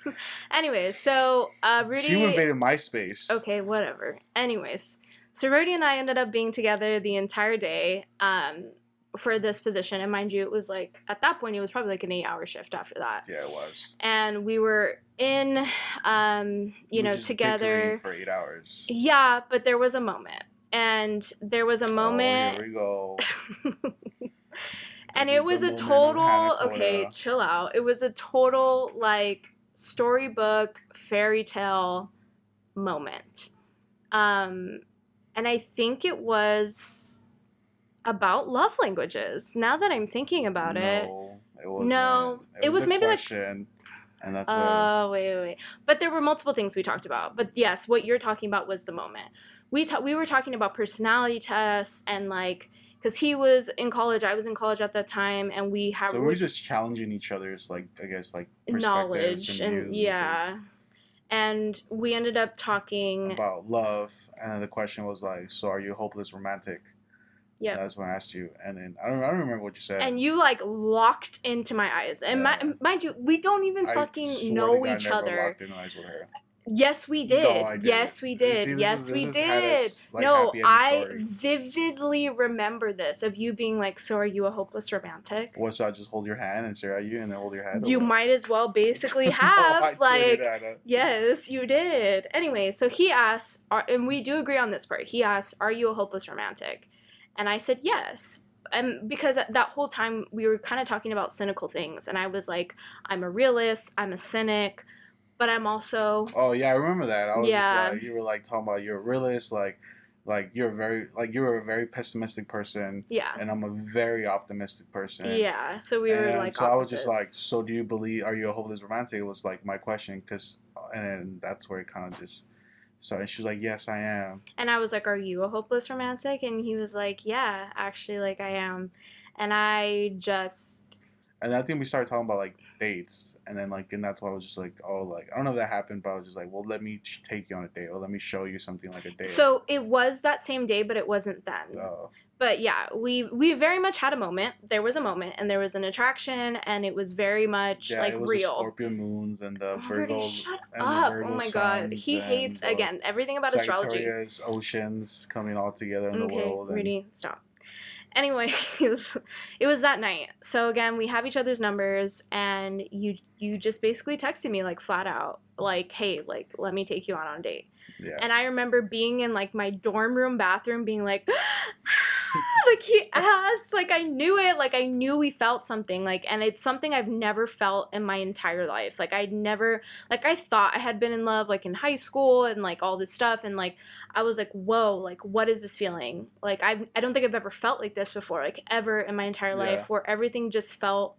Anyways, so uh, Rudy. She invaded my space. Okay, whatever. Anyways, so Rudy and I ended up being together the entire day um, for this position, and mind you, it was like at that point it was probably like an eight-hour shift after that, Yeah, it was. and we were in, um, you We know, together. for eight hours. Yeah, but there was a moment, and there was a moment. Oh, here we go. and it was a total okay chill out. It was a total like storybook fairy tale moment. Um and i think it was about love languages now that i'm thinking about it No, it. wasn't. No, it was a maybe like- and that's oh wait wait wait. But there were multiple things we talked about. But yes what you're talking about was the moment. We ta- we were talking about personality tests and like because he was in college i was in college at that time and we had so we were just challenging each other's like I guess like knowledge and, views yeah. and we ended up talking about love, and the question was like, so are you hopeless romantic? yeah That's when I asked you, and then I don't I don't remember what you said. and you like locked into my eyes. And Yeah. mi- mind you we don't even I fucking know each other locked in eyes with her. yes we did didn't. yes we did this yes is- we did Hannah's, like, no i story. vividly remember this of you being like so are you a hopeless romantic What? So I just hold your hand and stare at you, and then hold your hand. you might as well basically No, have I like Yes, you did. Anyway, so he asked, are, and we do agree on this part. He asked, "Are you a hopeless romantic?" And I said yes. And because that whole time we were kind of talking about cynical things, and I was like, "I'm a realist. I'm a cynic, but I'm also Oh yeah, I remember that. I was Yeah. just like, you were like talking about you're a realist, like, like you're very, like you're a very pessimistic person, yeah, and I'm a very optimistic person. yeah." So we were like, so I was just like, so do you believe? Are you a hopeless romantic? It was like my question, cause, uh, and then that's where it kind of just. So and she was like, yes, I am. And I was like, Are you a hopeless romantic? And he was like, Yeah, actually, like I am. And I just And I think we started talking about like dates, and then like, and that's why I was just like, oh, like I don't know if that happened, but I was just like, well, let me take you on a date, or let me show you something like a date. So it was that same day, but it wasn't then. Oh, But yeah, we we very much had a moment. There was a moment, and there was an attraction, and it was very much yeah, like it was the real. Scorpio moons and the Virgo. Shut and the up! Virgo Oh my god, he hates again everything about astrology. Oceans coming all together in the world. And, Rudy, stop. Anyways, it was that night. So again, we have each other's numbers, and you you just basically texted me like flat out, like, "Hey, like, let me take you out on a date." Yeah. And I remember being in like my dorm room bathroom, being like, ah, like he asked, like I knew it, like I knew we felt something, like, and it's something I've never felt in my entire life. Like I'd never, like I thought I had been in love, like in high school and like all this stuff, and like I was like, whoa, like what is this feeling? Like I, I don't think I've ever felt like this before, like ever in my entire Yeah. life, where everything just felt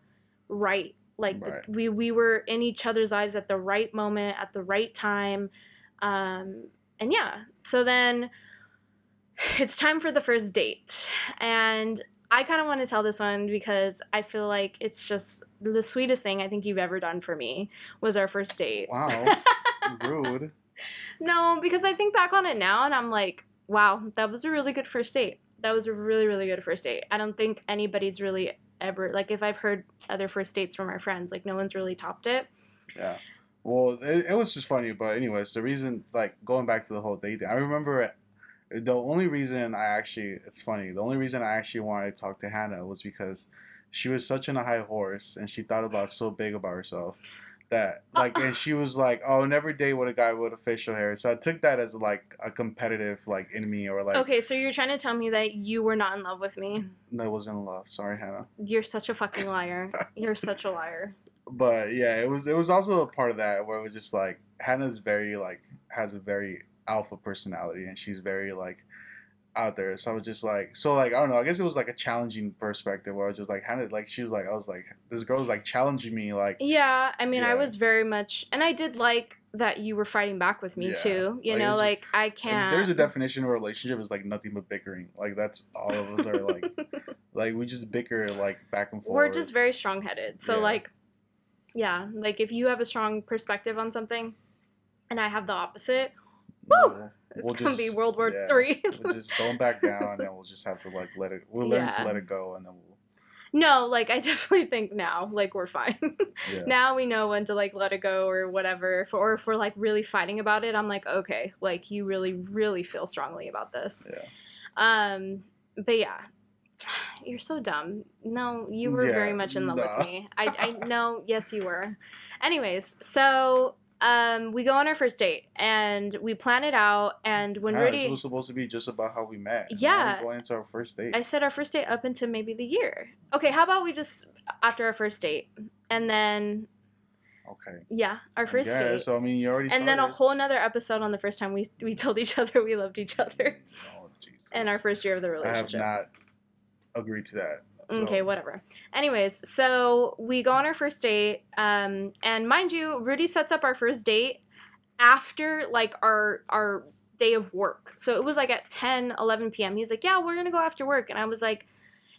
right. Like the- we we were in each other's lives at the right moment, at the right time um, and yeah, so then it's time for the first date. And I kind of want to tell this one because I feel like it's just the sweetest thing I think you've ever done for me was our first date. Wow, rude. No, because I think back on it now and I'm like, wow, that was a really good first date. That was a really, really good first date. I don't think anybody's really ever, like, if I've heard other first dates from our friends, like, no one's really topped it. Yeah. Well, it, it was just funny, but anyways, the reason, like, going back to the whole date thing, I remember the only reason I actually, it's funny, the only reason I actually wanted to talk to Hannah was because she was such on a high horse and she thought about so big about herself that, like, and she was like, oh, never date with a guy with a facial hair. So I took that as, like, a competitive, like, enemy or, like, Okay, so you're trying to tell me that you were not in love with me. I wasn't in love. Sorry, Hannah. You're such a fucking liar. You're such a liar. but yeah, it was it was also a part of that where it was just like Hannah's very like has a very alpha personality and she's very like out there. So I was just like so like I don't know, I guess it was like a challenging perspective where I was just like Hannah like she was like I was like this girl was like challenging me like Yeah, I mean, I was very much, and I did like that you were fighting back with me Yeah, too. You like, know, just- like I can't. there's a definition of a relationship is like nothing but bickering. Like that's all of us are like like we just bicker like back and forth. We're just very strong headed. So Yeah. like, yeah, like if you have a strong perspective on something, and I have the opposite, woo! it's We'll gonna be World War yeah. Three. we're just going back down and we'll just have to like let it we'll learn to let it go and then we'll no, like I definitely think now, like we're fine. yeah. now we know when to like let it go or whatever. For, or if we're like really fighting about it, I'm like, okay, like you really, really feel strongly about this. yeah. Um, but yeah, you're so dumb. No, you were Yeah, very much in love nah. with me. I, I know. Yes, you were. Anyways, so um, we go on our first date and we plan it out. And when Yeah, Rudy, It was supposed to be just about how we met. Yeah. we're going into our first date. I said our first date up into maybe the year. Okay, how about we just after our first date and then okay. yeah, our first yeah, date. So I mean, you already. and then a started. whole another episode on the first time we we told each other we loved each other Oh, Jesus. and our first year of the relationship. I have not agreed to that. Okay, whatever. Anyways, so we go on our first date, um, and mind you, Rudy sets up our first date after like our our day of work. So it was like at 10, 11 p.m. He was like, "Yeah, we're gonna go after work," and I was like.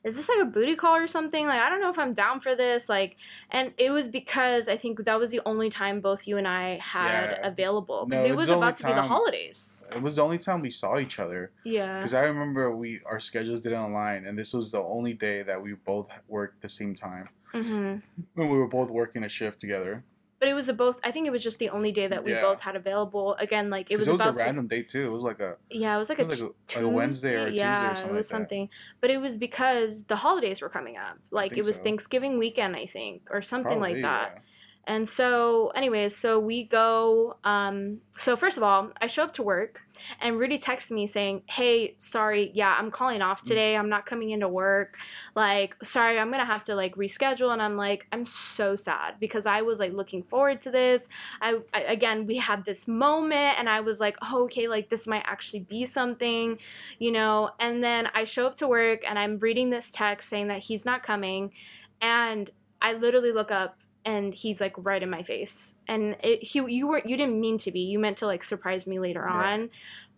Is this like a booty call or something? Like, I don't know if I'm down for this. Like, and it was because I think that was the only time both you and I had Yeah. available because No, it was about to be the holidays. It was the only time we saw each other Yeah. because I remember we our schedules didn't align, and this was the only day that we both worked the same time. hmm When we were both working a shift together. But it was a both. I think it was just the only day that we Yeah. both had available. Again, like it was, it was, about a to random date too. It was like a Yeah, it was like it a, was like t- a- like a Wednesday or a Tuesday or something it was like something. But it was because the holidays were coming up. Like it was so. Thanksgiving weekend, I think, or something probably, like that. yeah. And so, anyways, so we go. Um, so first of all, I show up to work, and Rudy texts me saying, "Hey, sorry, yeah, I'm calling Mm. off today. I'm not coming into work. Like, sorry, I'm gonna have to like reschedule." And I'm like, I'm so sad because I was like looking forward to this. I, I again, we had this moment, and I was like, oh, okay, like this might actually be something, you know. And then I show up to work, and I'm reading this text saying that he's not coming, and I literally look up and he's like right in my face and it, he you weren't you didn't mean to be you meant to like surprise me later Yeah. on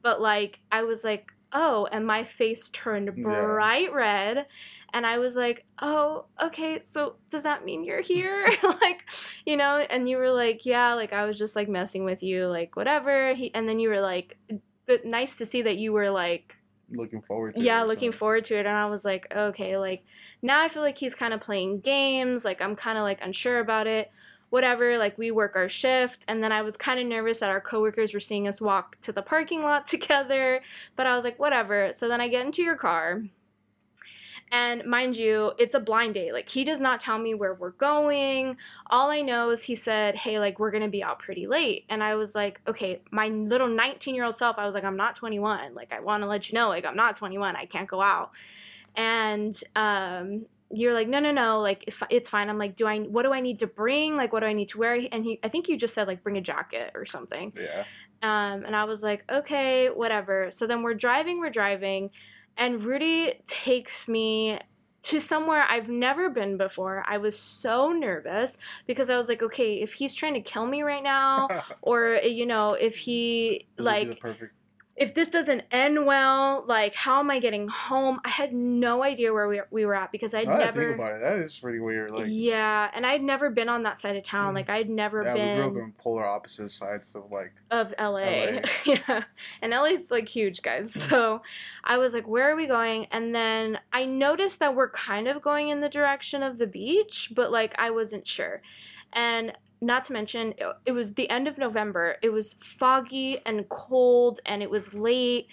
but like i was like oh, and my face turned Yeah. bright red. And I was like, oh, okay, so does that mean you're here? like, you know, and you were like, yeah, like I was just like messing with you, like whatever. He, and then you were like, nice to see that you were like, Looking forward to yeah, or looking something. forward to it. And I was like, okay, like now I feel like he's kind of playing games. Like I'm kind of like unsure about it. Whatever, like we work our shift. And then I was kind of nervous that our coworkers were seeing us walk to the parking lot together. But I was like, whatever. So then I get into your car. And mind you, it's a blind date. Like he does not tell me where we're going. All I know is he said, "Hey, like we're going to be out pretty late." And I was like, "Okay, my little 19-year-old self, I was like, I'm not 21. Like I want to let you know like I'm not 21. I can't go out." And um you're like, "No, no, no, like it's fine." I'm like, "Do I what do I need to bring? Like what do I need to wear?" And he I think you just said like bring a jacket or something. Yeah. Um, and I was like, okay, whatever. So then we're driving, we're driving, and Rudy takes me to somewhere I've never been before. I was so nervous because I was like, okay, if he's trying to kill me right now, or you know, if he like. If this doesn't end well, like how am I getting home? I had no idea where we, we were at because I'd I never think about it, that is pretty weird. Like, yeah, and I'd never been on that side of town. Mm. Like I'd never yeah, we grew been up in polar opposite sides of like. of LA. LA. yeah. And LA's like huge, guys. So I was like, where are we going? And then I noticed that we're kind of going in the direction of the beach, but like I wasn't sure. And not to mention, it, was the end of November. It was foggy and cold and it was late.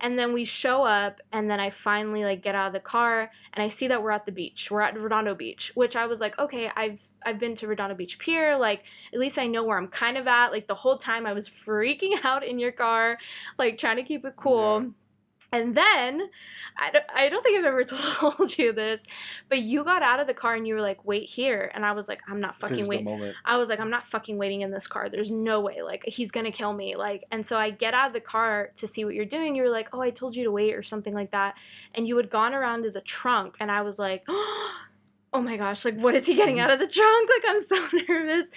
And then we show up, and then I finally like get out of the car, and I see that we're at the beach. We're at Redondo Beach, which I was like, okay, I've I've been to Redondo Beach Pier. Like, at least I know where I'm kind of at. Like the whole time I was freaking out in your car, like trying to keep it cool. Yeah. And then, I don't, I don't think I've ever told you this, but you got out of the car and you were like, wait here. And I was like, I'm not fucking waiting. I was like, I'm not fucking waiting in this car. There's no way. Like, he's gonna kill me. Like, and so I get out of the car to see what you're doing. You were like, oh, I told you to wait or something like that. And you had gone around to the trunk, and I was like, oh my gosh, like, what is he getting out of the trunk? Like, I'm so nervous.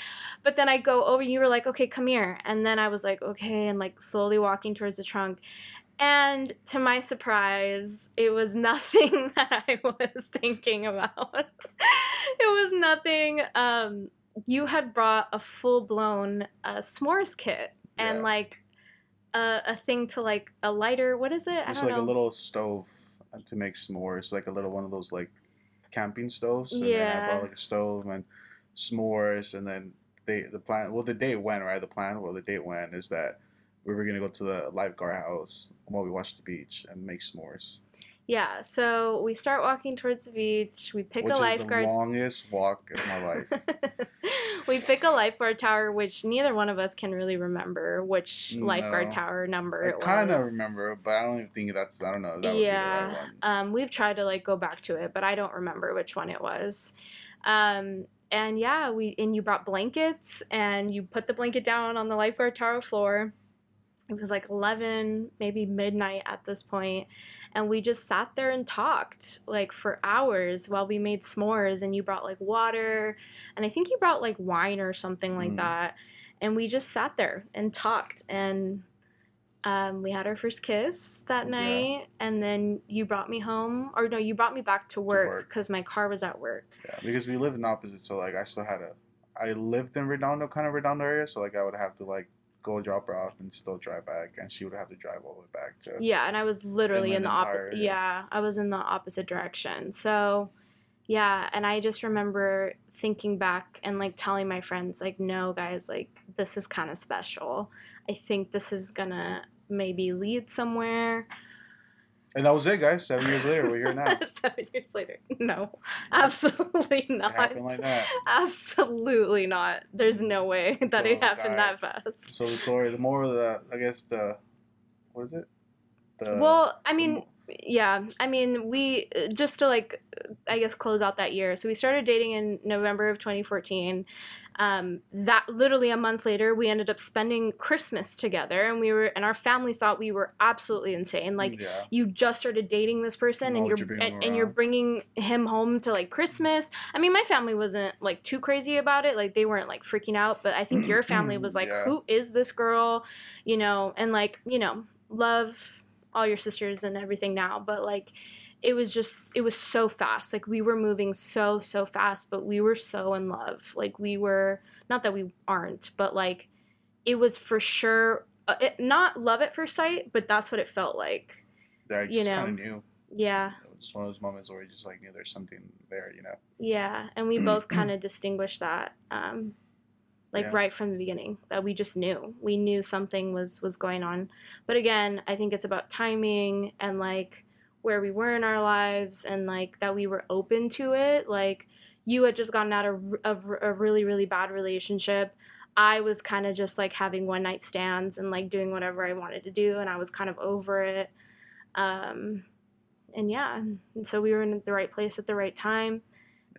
But then I go over, you were like, okay, come here. And then I was like, okay, and like slowly walking towards the trunk. And to my surprise, it was nothing that I was thinking about. it was nothing. Um, you had brought a full blown uh, s'mores kit and Yeah. like a, a thing to like a lighter. What is it? I It's like know. a little stove uh, to make s'mores, like a little one of those like camping stoves. And then I Yeah. brought like a stove and s'mores, and then they the plan. Well, the date went right. The plan, well, the date went is that we were gonna go to the lifeguard house while we watched the beach and make s'mores, yeah. So we start walking towards the beach. We pick which a is lifeguard. the longest walk of my life. we pick a lifeguard tower, which neither one of us can really remember which lifeguard tower number I it was. kind of remember, but I don't even think that's. I don't know. That would yeah. Um, we've tried to like go back to it, but I don't remember which one it was. Um, and yeah, we and you brought blankets and you put the blanket down on the lifeguard tower floor. It was like eleven, maybe midnight at this point, and we just sat there and talked like for hours while we made s'mores. And you brought like water, and I think you brought like wine or something like Mhm. that. And we just sat there and talked and um, we had our first kiss that Yeah. night, and then you brought me home, or no, you brought me back to work because my car was at work. Yeah, because we live in opposite, so like I still had a, I lived in Redondo, kind of Redondo area, so like I would have to like go drop her off and still drive back, and she would have to drive all the way back to. Yeah, and I was literally in the opposite. yeah. I was in the opposite direction. So, yeah, and I just remember thinking back and like telling my friends, like, no, guys, like this is kind of special. I think this is gonna maybe lead somewhere. And that was it, guys. Seven years later, we're here now. Seven years later, no, absolutely not. happened like that. Absolutely not. There's no way that it happened that fast. So the story, the more of the, I guess the, what is it? The, well, I mean, yeah, I mean, we uh, just to like, I guess, close out that year. So we started dating in November of 2014. Um, that literally a month later, we ended up spending Christmas together, and we were, and our families thought we were absolutely insane. Like, yeah, you just started dating this person Why and you're you and, and you're bringing him home to like christmas. I mean my family wasn't like too crazy about it. Like they weren't like freaking out but i think your family was like Yeah. who is this girl? You know and like you know love all your sisters and everything now, but like it was just it was so fast. Like we were moving so so fast, but we were so in love. Like we were not that we aren't, but like it was for sure uh, it, not love at first sight, but that's what it felt like. that I you just know. kind of knew. Yeah. It was just one of those moments where you just like knew there's something there, you know. Yeah, and we both kind of distinguished that, um, like Yeah. right from the beginning, that we just knew we knew something was was going on. But again, I think it's about timing and like where we were in our lives and like that we were open to it. Like you had just gotten out of a, a really really bad relationship. I was kind of just like having one night stands and like doing whatever I wanted to do, and I was kind of over it. Um, and yeah, and so we were in the right place at the right time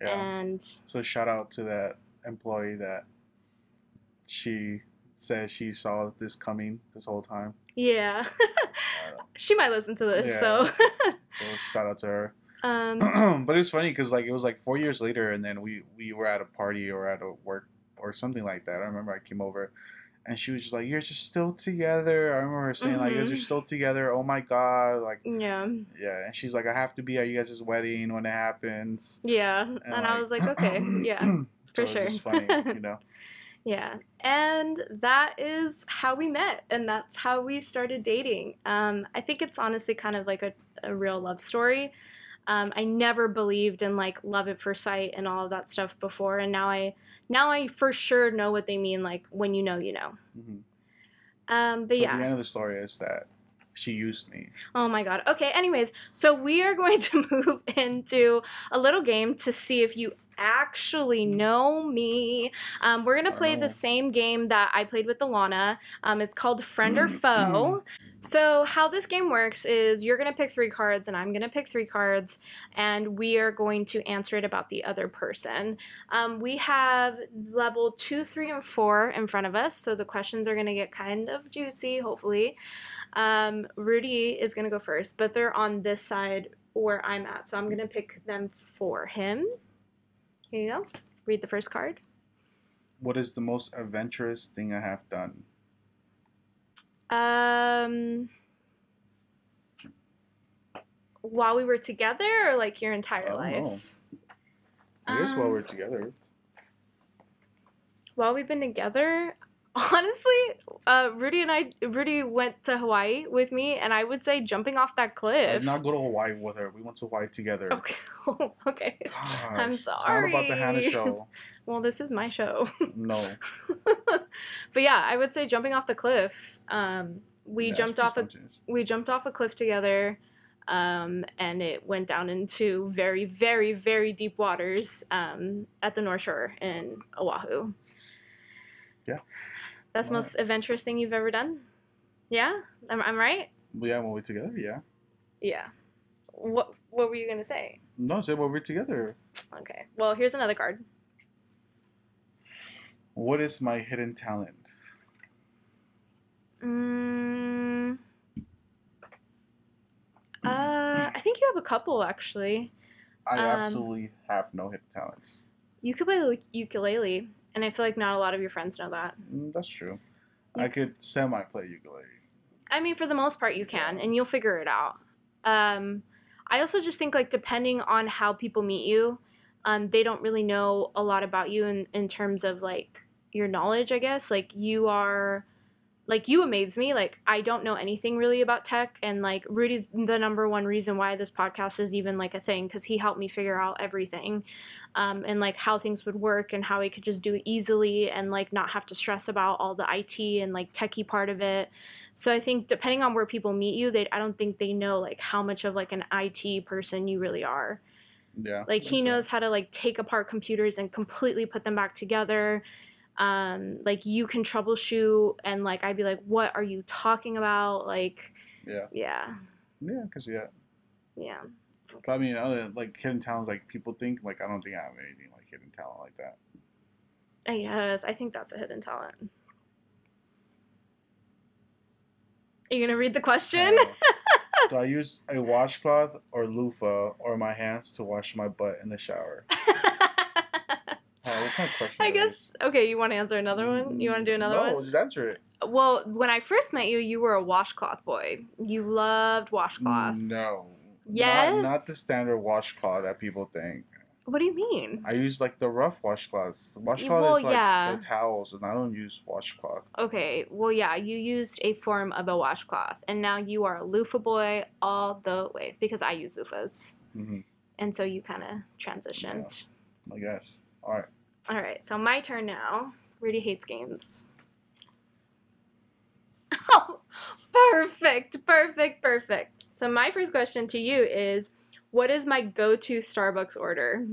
Yeah. and So shout out to that employee that she says she saw this coming this whole time. Yeah Uh, she might listen to this Yeah. so so shout out to her. um but it was funny because like it was like four years later, and then we we were at a party or at a work or something like that. I remember I came over, and she was just like, "You're just still together." I remember her saying like, "You guys are Mhm. still together." Oh my god! Like yeah yeah, and she's like, "I have to be at you guys' wedding when it happens." yeah and, i was like okay yeah so for it was sure. just funny, you know. yeah and that is how we met and that's how we started dating um i think it's honestly kind of like a, a real love story um, I never believed in like love at first sight and all of that stuff before, and now I now I for sure know what they mean. Like when you know, you know. Mhm. Um, but so yeah, the end of the story is that she used me. Oh my god. Okay, anyways, so we are going to move into a little game to see if you actually know me. Um, we're gonna play the same game that I played with Alana. Um, it's called Friend or Foe. So how this game works is you're gonna pick three cards and I'm gonna pick three cards, and we are going to answer it about the other person. Um, we have level two, three, and four in front of us, so the questions are gonna get kind of juicy, hopefully. Um, Rudy is gonna go first, but they're on this side where I'm at, so I'm gonna pick them for him. Here you go. Read the first card. What is the most adventurous thing I have done? Um, while we were together, or like your entire I don't life? know. I guess while Um, we're together. while we've been together, honestly, uh, Rudy and I, Rudy went to Hawaii with me, and I would say jumping off that cliff. I did not go to Hawaii with her. We went to Hawaii together. Okay, okay. Gosh, I'm It's not about the Hannah show. Well, this is my show. No. but yeah, I would say jumping off the cliff. Um, we Yeah, jumped off a we jumped off a cliff together um, and it went down into very very very deep waters um, at the north shore in oahu Yeah. That's the most adventurous thing you've ever done? Yeah? I'm, I'm right? Yeah, when we're together, yeah. yeah. What what were you gonna say? No, I said when we're together. okay. Well here's another card. What is my hidden talent? mm, uh, i think you have a couple actually. I Um, absolutely have no hidden talents. you could play the ukulele and i feel like not a lot of your friends know that Mm, that's true. Yeah. I could semi play ukulele. I mean, for the most part, you can, and you'll figure it out. Um, I also just think, like, depending on how people meet you, um, they don't really know a lot about you in, in terms of, like, your knowledge, I guess. Like, you are, like, you amaze me. Like, I don't know anything really about tech, and, like, Rudy's the number one reason why this podcast is even, like, a thing, because he helped me figure out everything. Um, and like how things would work and how he could just do it easily and like not have to stress about all the IT and like techie part of it. So I think depending on where people meet you, they I don't think they know like how much of like an IT person you really are. Yeah. Like he knows sense. how to like take apart computers and completely put them back together. Um, like you can troubleshoot and like I'd be like, what are you talking about? Like, Yeah. yeah, Yeah, because, yeah. yeah. But I mean, other like hidden talents, like people think, like, I don't think I have anything like hidden talent like that. I guess I think that's a hidden talent. Are you gonna read the question? Uh, do I use a washcloth or loofah or my hands to wash my butt in the shower? What kind of question? I guess. Okay, you want to answer another one? You want to do another one? no, just answer it. Well, when I first met you, you were a washcloth boy. You loved washcloths. No. Yes? Not, not the standard washcloth that people think. What do you mean? I use like the rough washcloths. The washcloth Well, is like yeah. the towels, and I don't use washcloth. Okay, well, yeah, you used a form of a washcloth, and now you are a loofah boy all the way because I use loofahs, hmm and so you kind of transitioned. I guess. All right. All right, so my turn now. Rudy hates games. Oh, perfect, perfect, perfect. So my first question to you is, what is my go-to Starbucks order?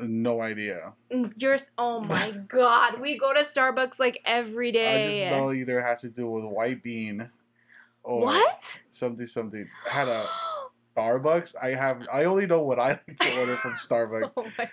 No idea. Mm, You're oh my god, we go to Starbucks like every day. I just know either it has to do with white bean or what? something something. I had a Starbucks. I have. I only know what I like to order from Starbucks. Oh my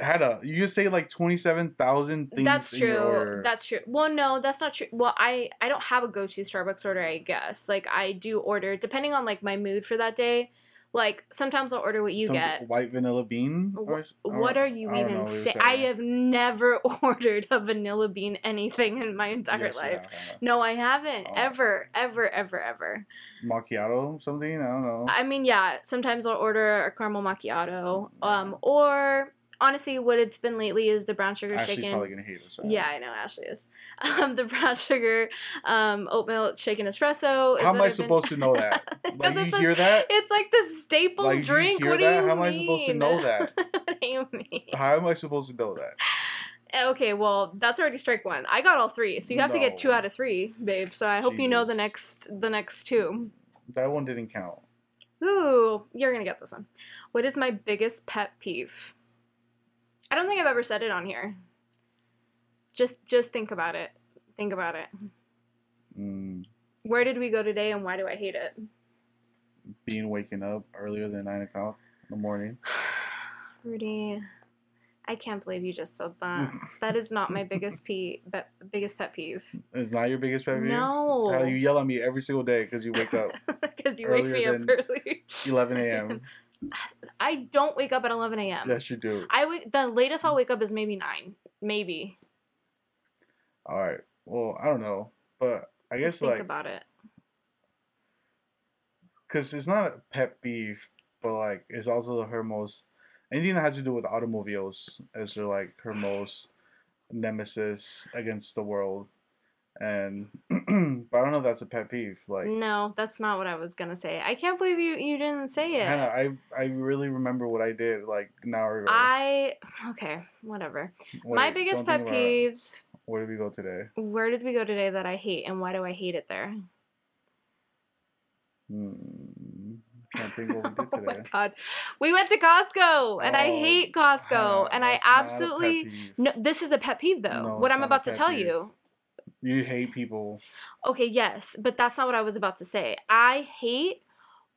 had a. You just say like twenty seven thousand things. That's true. That's true. Well, no, that's not true. Well, I I don't have a go-to Starbucks order, I guess. Like I do order depending on like my mood for that day. Like sometimes I'll order what you get. white vanilla bean. Or What are you even saying? I have never ordered a vanilla bean anything in my entire Yes, life. No, I haven't. Oh. Ever, ever, ever, ever. macchiato something. I don't know. I mean, yeah, sometimes I'll order a caramel macchiato. Um, or honestly, what it's been lately is the brown sugar Ashley's shaken. probably gonna hate us. right? Yeah, I know Ashley is. Um, the brown sugar, um, oat milk shaken espresso. is How am I I've been- supposed to know that? Like you it's, a- hear that? it's like the staple Like, do you drink. hear what that? How am I supposed to know that? what do you mean? How am I supposed to know that? Okay, well, that's already strike one. I got all three, so you have to get two out of three, babe. So I hope you know the next the next two. That one didn't count. Ooh, you're gonna get this one. What is my biggest pet peeve? I don't think I've ever said it on here. Just just think about it. Think about it. Mm, Where did we go today and why do I hate it? being waking up earlier than nine o'clock in the morning. Rudy, I can't believe you just said that. that is not my biggest pe- be- biggest pet peeve. It's not your biggest pet peeve? No. How do you yell at me every single day because you wake up Because you wake me up early. 11 a.m. I don't wake up at 11 a.m. yes, you do. I the latest I'll wake up is maybe 9. Maybe. All right. Well, I don't know, but I guess think like about it. because it's not a pet peeve, but like it's also her most anything that has to do with automobiles is her like her most nemesis against the world, and but I don't know if that's a pet peeve. Like No, that's not what I was gonna say. I can't believe you you didn't say it. Hannah, I I really remember what I did like an hour ago. I okay, whatever. Wait, My biggest pet peeves. Where did we go today? Where did we go today that I hate, and why do I hate it there? Hmm, can't think what we did oh my god, we went to Costco, and I Oh, hate Costco, Hannah, and I that's not a pet absolutely no. This is a pet peeve though. No, what I'm about to tell peeve. you. You hate people. Okay, yes, but that's not what I was about to say. I hate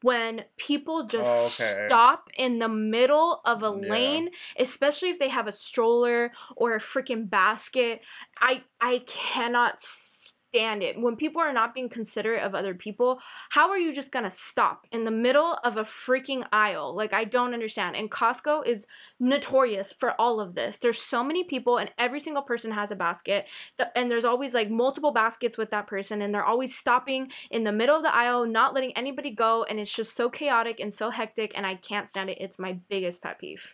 when people just Oh, okay. stop in the middle of a Yeah. lane, especially if they have a stroller or a freaking basket. I I cannot stand it. When people are not being considerate of other people, how are you just to stop in the middle of a freaking aisle? Like I don't understand. And Costco is notorious for all of this. There's so many people and every single person has a basket and there's always like multiple baskets with that person and they're always stopping in the middle of the aisle not letting anybody go and it's just so chaotic and so hectic and i can't stand it it's my biggest pet peeve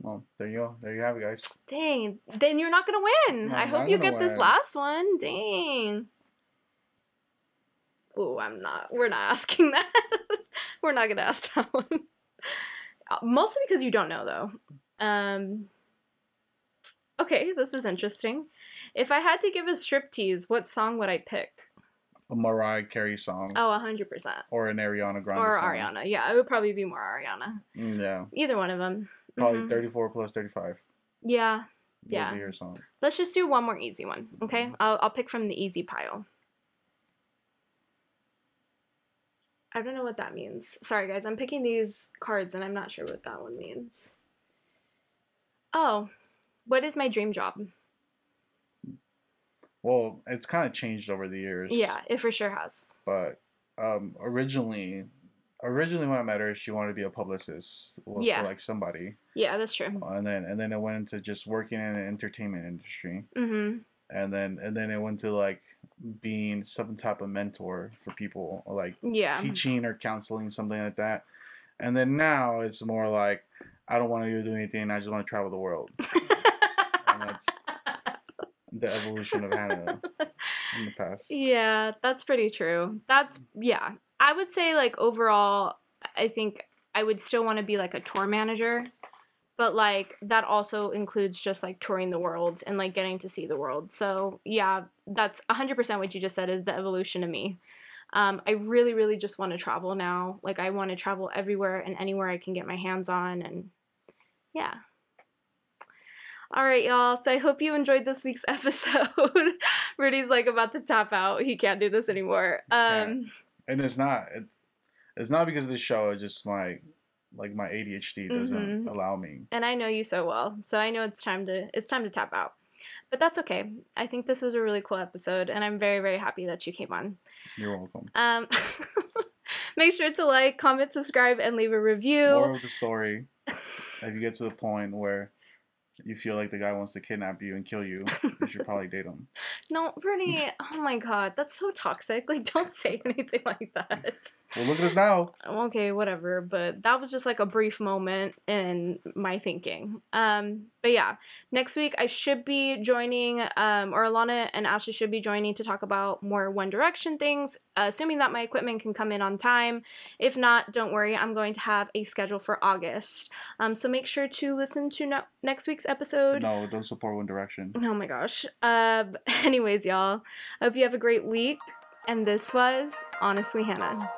Well, there you go. There you have it, guys. dang then you're not gonna win No, i hope you get this last one dang oh i'm not we're not asking that we're not gonna ask that one Uh, mostly because you don't know though um okay this is interesting if i had to give a striptease what song would i pick A Mariah Carey song Oh, a hundred percent. or an Ariana Grande Or song. Ariana. Yeah, it would probably be more Ariana. Mm, yeah, Either one of them. Probably Mhm. 34 plus 35. Yeah. would Yeah. her song. Let's just do one more easy one. Okay. I'll I'll pick from the easy pile. I don't know what that means. Sorry guys, I'm picking these cards and I'm not sure what that one means. Oh, what is my dream job? Well, it's kind of changed over the years. Yeah, it for sure has. But um, originally, originally when I met her, she wanted to be a publicist well, Yeah. for like somebody, Yeah, that's true. and then and then it went into just working in the entertainment industry. Mm-hmm. and then and then it went to like being some type of mentor for people, or like Yeah. teaching or counseling, something like that. And then now it's more like I don't want to do anything. I just want to travel the world. and that's the evolution of Hannah in the past. Yeah, that's pretty true. That's yeah. I would say like overall I think I would still want to be like a tour manager. But like that also includes just like touring the world and like getting to see the world. So, yeah, that's 100% what you just said is the evolution of me. Um, I really, really just want to travel now. Like, I want to travel everywhere and anywhere I can get my hands on. And yeah. All right, y'all. So I hope you enjoyed this week's episode. Rudy's like about to tap out. He can't do this anymore. Um, And it's not it, it's not because of the show. It's just my like my ADHD doesn't Mhm. allow me. and I know you so well, so I know it's time to it's time to tap out. But that's okay. I think this was a really cool episode, and I'm very, very happy that you came on. You're welcome. Um, make sure to like, comment, subscribe, and leave a review. Moral of the story: If you get to the point where you feel like the guy wants to kidnap you and kill you, you should probably date him. No, Brittany. oh my God, that's so toxic. Like, don't say anything like that. Well, look at us now. okay, whatever. But that was just like a brief moment in my thinking. Um, but yeah, next week I should be joining, um, or Alana and Ashley should be joining to talk about more One Direction things, assuming that my equipment can come in on time. If not, don't worry, I'm going to have a schedule for August. Um, so make sure to listen to no- next week's episode. No, don't support One Direction. Oh my gosh. Uh, anyways, y'all, I hope you have a great week. And this was Honestly Hannah.